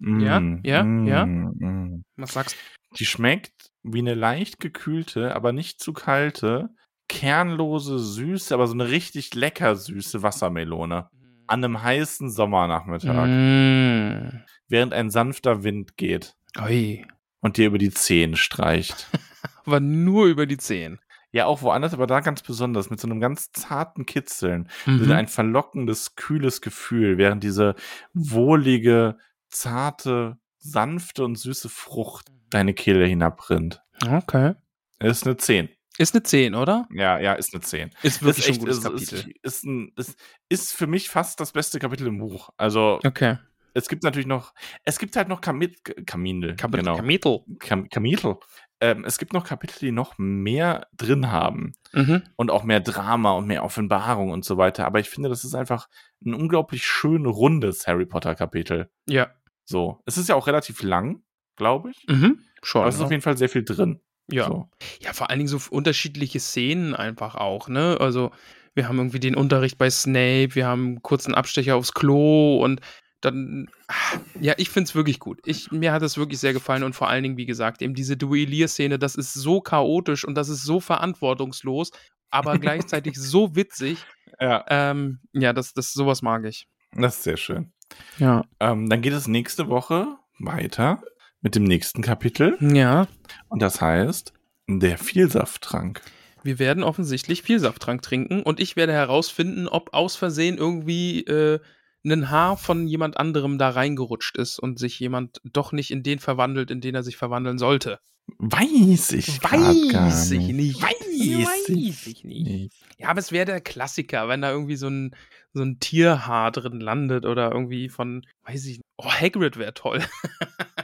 Ja, Mm, ja, mm, ja. mm. Was sagst Die schmeckt wie eine leicht gekühlte, aber nicht zu kalte, kernlose, süße, aber so eine richtig lecker süße Wassermelone. An einem heißen Sommernachmittag, Mm. während ein sanfter Wind geht Ui. und dir über die Zehen streicht. [LAUGHS] Aber nur über die Zehen. Ja, auch woanders, aber da ganz besonders, mit so einem ganz zarten Kitzeln. Mhm. Ein verlockendes, kühles Gefühl, während diese wohlige, zarte, sanfte und süße Frucht deine Kehle hinabrinnt. Okay. Ist eine 10. Ist eine 10, oder? Ja, ja, ist eine 10. Ist wirklich ist schon ein gutes Kapitel. Ist, ist, ein, ist, ist für mich fast das beste Kapitel im Buch. Also, Okay. es gibt natürlich noch, es gibt halt noch Kamit, Kamindel. Kapitel. genau. Kapitel. Kam, Kamitel. Ähm, es gibt noch Kapitel, die noch mehr drin haben. Mhm. und auch mehr Drama und mehr Offenbarung und so weiter. Aber ich finde, das ist einfach ein unglaublich schön rundes Harry Potter Kapitel. Ja. So. Es ist ja auch relativ lang, glaube ich. Mhm. Schon. Aber es ist auf jeden Fall sehr viel drin. Ja. So. Ja, vor allen Dingen so unterschiedliche Szenen einfach auch, ne? Also, wir haben irgendwie den Unterricht bei Snape, wir haben einen kurzen Abstecher aufs Klo und dann, ah, ja, ich finde es wirklich gut. Ich, mir hat es wirklich sehr gefallen und vor allen Dingen, wie gesagt, eben diese Duellierszene, das ist so chaotisch und das ist so verantwortungslos, aber [LAUGHS] gleichzeitig so witzig. Ja, Ähm, ja, das, das, sowas mag ich. das ist sehr schön. Ja. Ähm, dann geht es nächste Woche weiter mit dem nächsten Kapitel. Ja. Und das heißt, der Vielsafttrank. Wir werden offensichtlich Vielsafttrank trinken und ich werde herausfinden, ob aus Versehen irgendwie äh, ein Haar von jemand anderem da reingerutscht ist und sich jemand doch nicht in den verwandelt, in den er sich verwandeln sollte. Weiß ich Weiß ich nicht. Weiß, Weiß ich ich nicht. nicht. Ja, aber es wäre der Klassiker, wenn da irgendwie so ein, so ein Tierhaar drin landet oder irgendwie von, weiß ich nicht. Oh, Hagrid wäre toll. [LAUGHS]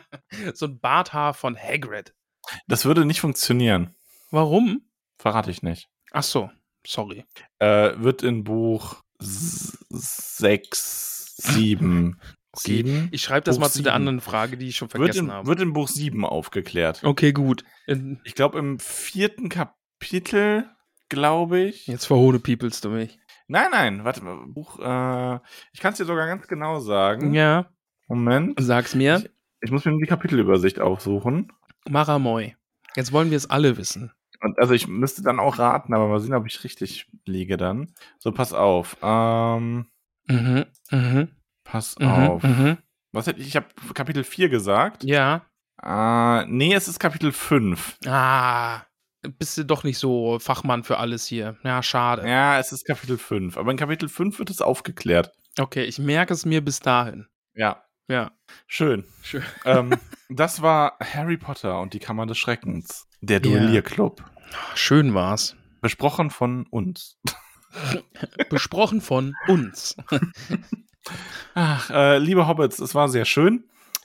so ein Barthaar von Hagrid. Das würde nicht funktionieren. Warum? Verrate ich nicht. Ach so, sorry. Äh, wird in Buch 6, 7, [LAUGHS] Okay, 7? Ich schreibe das Buch mal zu der sieben. anderen Frage, die ich schon Wird vergessen in, habe. wird in Buch 7 aufgeklärt. Okay, gut. In, Ich glaube, im vierten Kapitel, glaube ich. jetzt verhode peoples du mich. Nein, nein, warte mal. Buch, äh, ich kann es dir sogar ganz genau sagen. Ja, Moment. sag's mir. Ich muss mir die Kapitelübersicht aufsuchen. Maramoy. Jetzt wollen wir es alle wissen. Und also ich müsste dann auch raten, aber mal sehen, ob ich richtig liege dann. So, pass auf. Ähm, Mhm, mhm, pass mhm, auf. mhm. Was hätte ich? Ich habe Kapitel 4 gesagt. Ja. Äh, nee, es ist Kapitel 5. Ah, bist du doch nicht so Fachmann für alles hier. Ja, schade. Ja, es ist Kapitel 5. Aber in Kapitel 5 wird es aufgeklärt. Okay, ich merke es mir bis dahin. Ja, Ja. schön. Schön. [LAUGHS] ähm, das war Harry Potter und die Kammer des Schreckens. Der Ja. Duellierclub. Schön war's. Besprochen von uns. [LAUGHS] Besprochen von uns. [LAUGHS] Ach, äh, liebe Hobbits, es war sehr schön.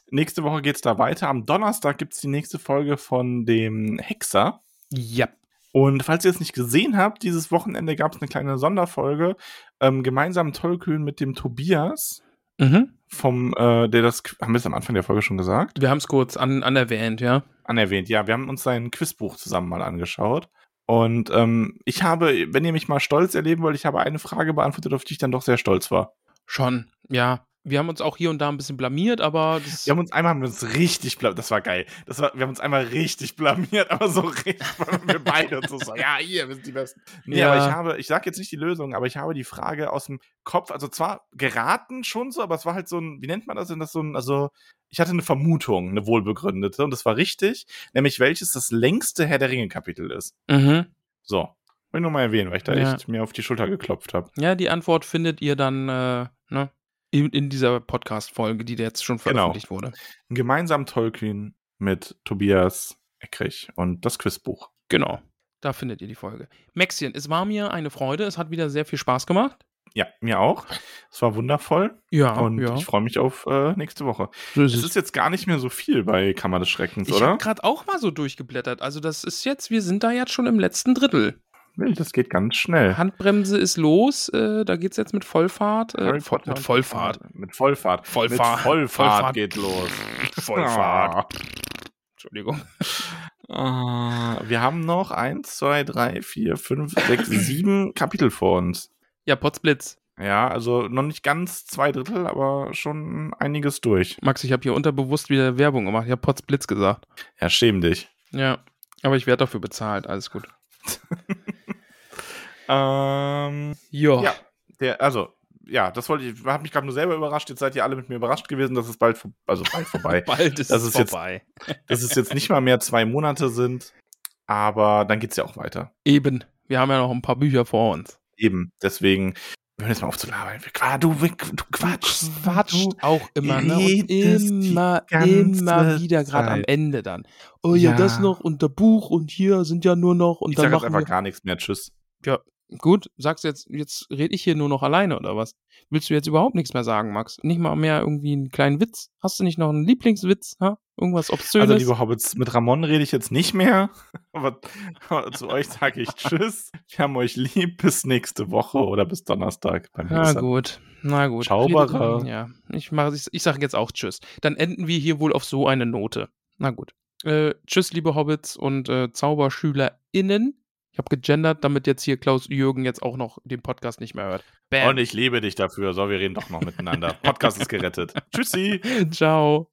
Nächste Woche geht's da weiter. Am Donnerstag gibt's die nächste Folge von dem Hexer. ja. Und falls ihr es nicht gesehen habt, dieses Wochenende gab es eine kleine Sonderfolge. Ähm, gemeinsam tollkühn mit dem Tobias Mhm. Vom, äh, der das, haben wir es am Anfang der Folge schon gesagt? Wir haben es kurz an, anerwähnt, ja. Anerwähnt, ja. Wir haben uns sein Quizbuch zusammen mal angeschaut. Und ähm, ich habe, wenn ihr mich mal stolz erleben wollt, ich habe eine Frage beantwortet, auf die ich dann doch sehr stolz war. Schon, ja. Wir haben uns auch hier und da ein bisschen blamiert, aber Wir haben uns einmal haben wir uns richtig blamiert. Das war geil. Das war, wir haben uns einmal richtig blamiert, aber so richtig, wir beide uns so sagen, ja, ihr sind die Besten. Nee, Ja. aber ich habe, ich sage jetzt nicht die Lösung, aber ich habe die Frage aus dem Kopf, also zwar geraten schon so, aber es war halt so ein, wie nennt man das denn, das so ein, also ich hatte eine Vermutung, eine wohlbegründete und das war richtig, nämlich welches das längste Herr der Ringe Kapitel ist. mhm. So. Will ich nur mal erwähnen, weil ich da Ja. echt mir auf die Schulter geklopft habe. ja, die Antwort findet ihr dann äh, ne, in, in dieser Podcast-Folge, die jetzt schon Genau. veröffentlicht wurde. Gemeinsam Tolkien mit Tobias Eckrich und das Quizbuch. Genau. Da findet ihr die Folge. Maxien, es war mir eine Freude. Es hat wieder sehr viel Spaß gemacht. Ja, mir auch. Es war wundervoll. Ja, und ja. ich freue mich auf äh, nächste Woche. So ist Es ist jetzt gar nicht mehr so viel bei Kammer des Schreckens, Ich oder? habe gerade auch mal so durchgeblättert. Also das ist jetzt, wir sind da jetzt schon im letzten Drittel. Das geht ganz schnell. Handbremse ist los, äh, da geht's jetzt mit Vollfahrt. Äh, mit Vollfahrt. Mit Vollfahrt. Vollfahrt. Mit Vollfahrt, Vollfahrt. geht los. [LAUGHS] Vollfahrt. Entschuldigung. Ah, wir haben noch eins, zwei, drei, vier, fünf, sechs, [LAUGHS] sieben Kapitel vor uns. Ja, Potzblitz. Ja, also noch nicht ganz zwei Drittel, aber schon einiges durch. Max, ich habe hier unterbewusst wieder Werbung gemacht. Ich habe Potzblitz gesagt. Ja, schäm dich. Ja, aber ich werde dafür bezahlt. Alles gut. [LAUGHS] Ähm, Jo. ja, der, also, ja, das wollte ich, hat mich gerade nur selber überrascht. Jetzt seid ihr alle mit mir überrascht gewesen, dass es bald, also bald vorbei. [LAUGHS] Bald ist Das es ist jetzt- vorbei. [LAUGHS] dass es jetzt nicht mal mehr zwei Monate sind, aber dann geht's ja auch weiter. Eben. Wir haben ja noch ein paar Bücher vor uns. Eben, deswegen, wir hören jetzt mal auf zu labern. Qua- Du, du quatschst. Du, auch immer, ne? Und immer, immer wieder, gerade am. Ende dann. Oh ja, Ja. das noch und der Buch und hier sind ja nur noch und ich dann sag jetzt machen einfach wir. gar nichts mehr. Tschüss. Gut, sagst jetzt, jetzt rede ich hier nur noch alleine oder was? Willst du jetzt überhaupt nichts mehr sagen, Max? Nicht mal mehr irgendwie einen kleinen Witz? Hast du nicht noch einen Lieblingswitz? Ha? Irgendwas Obszönes? Also, liebe Hobbits, mit Ramon rede ich jetzt nicht mehr. [LAUGHS] Aber, aber zu euch sage ich [LAUGHS] Tschüss. Wir haben euch lieb. Bis nächste Woche oder bis Donnerstag beim Na Hexer. gut, na gut. Zauberer. Ja, ich, mach, ich, ich sage jetzt auch Tschüss. Dann enden wir hier wohl auf so eine Note. Na gut. Äh, tschüss, liebe Hobbits und äh, ZauberschülerInnen. Ich habe gegendert, damit jetzt hier Klaus Jürgen jetzt auch noch den Podcast nicht mehr hört. Bam. Und ich liebe dich dafür. So, wir reden doch noch miteinander. Podcast ist gerettet. [LAUGHS] Tschüssi. Ciao.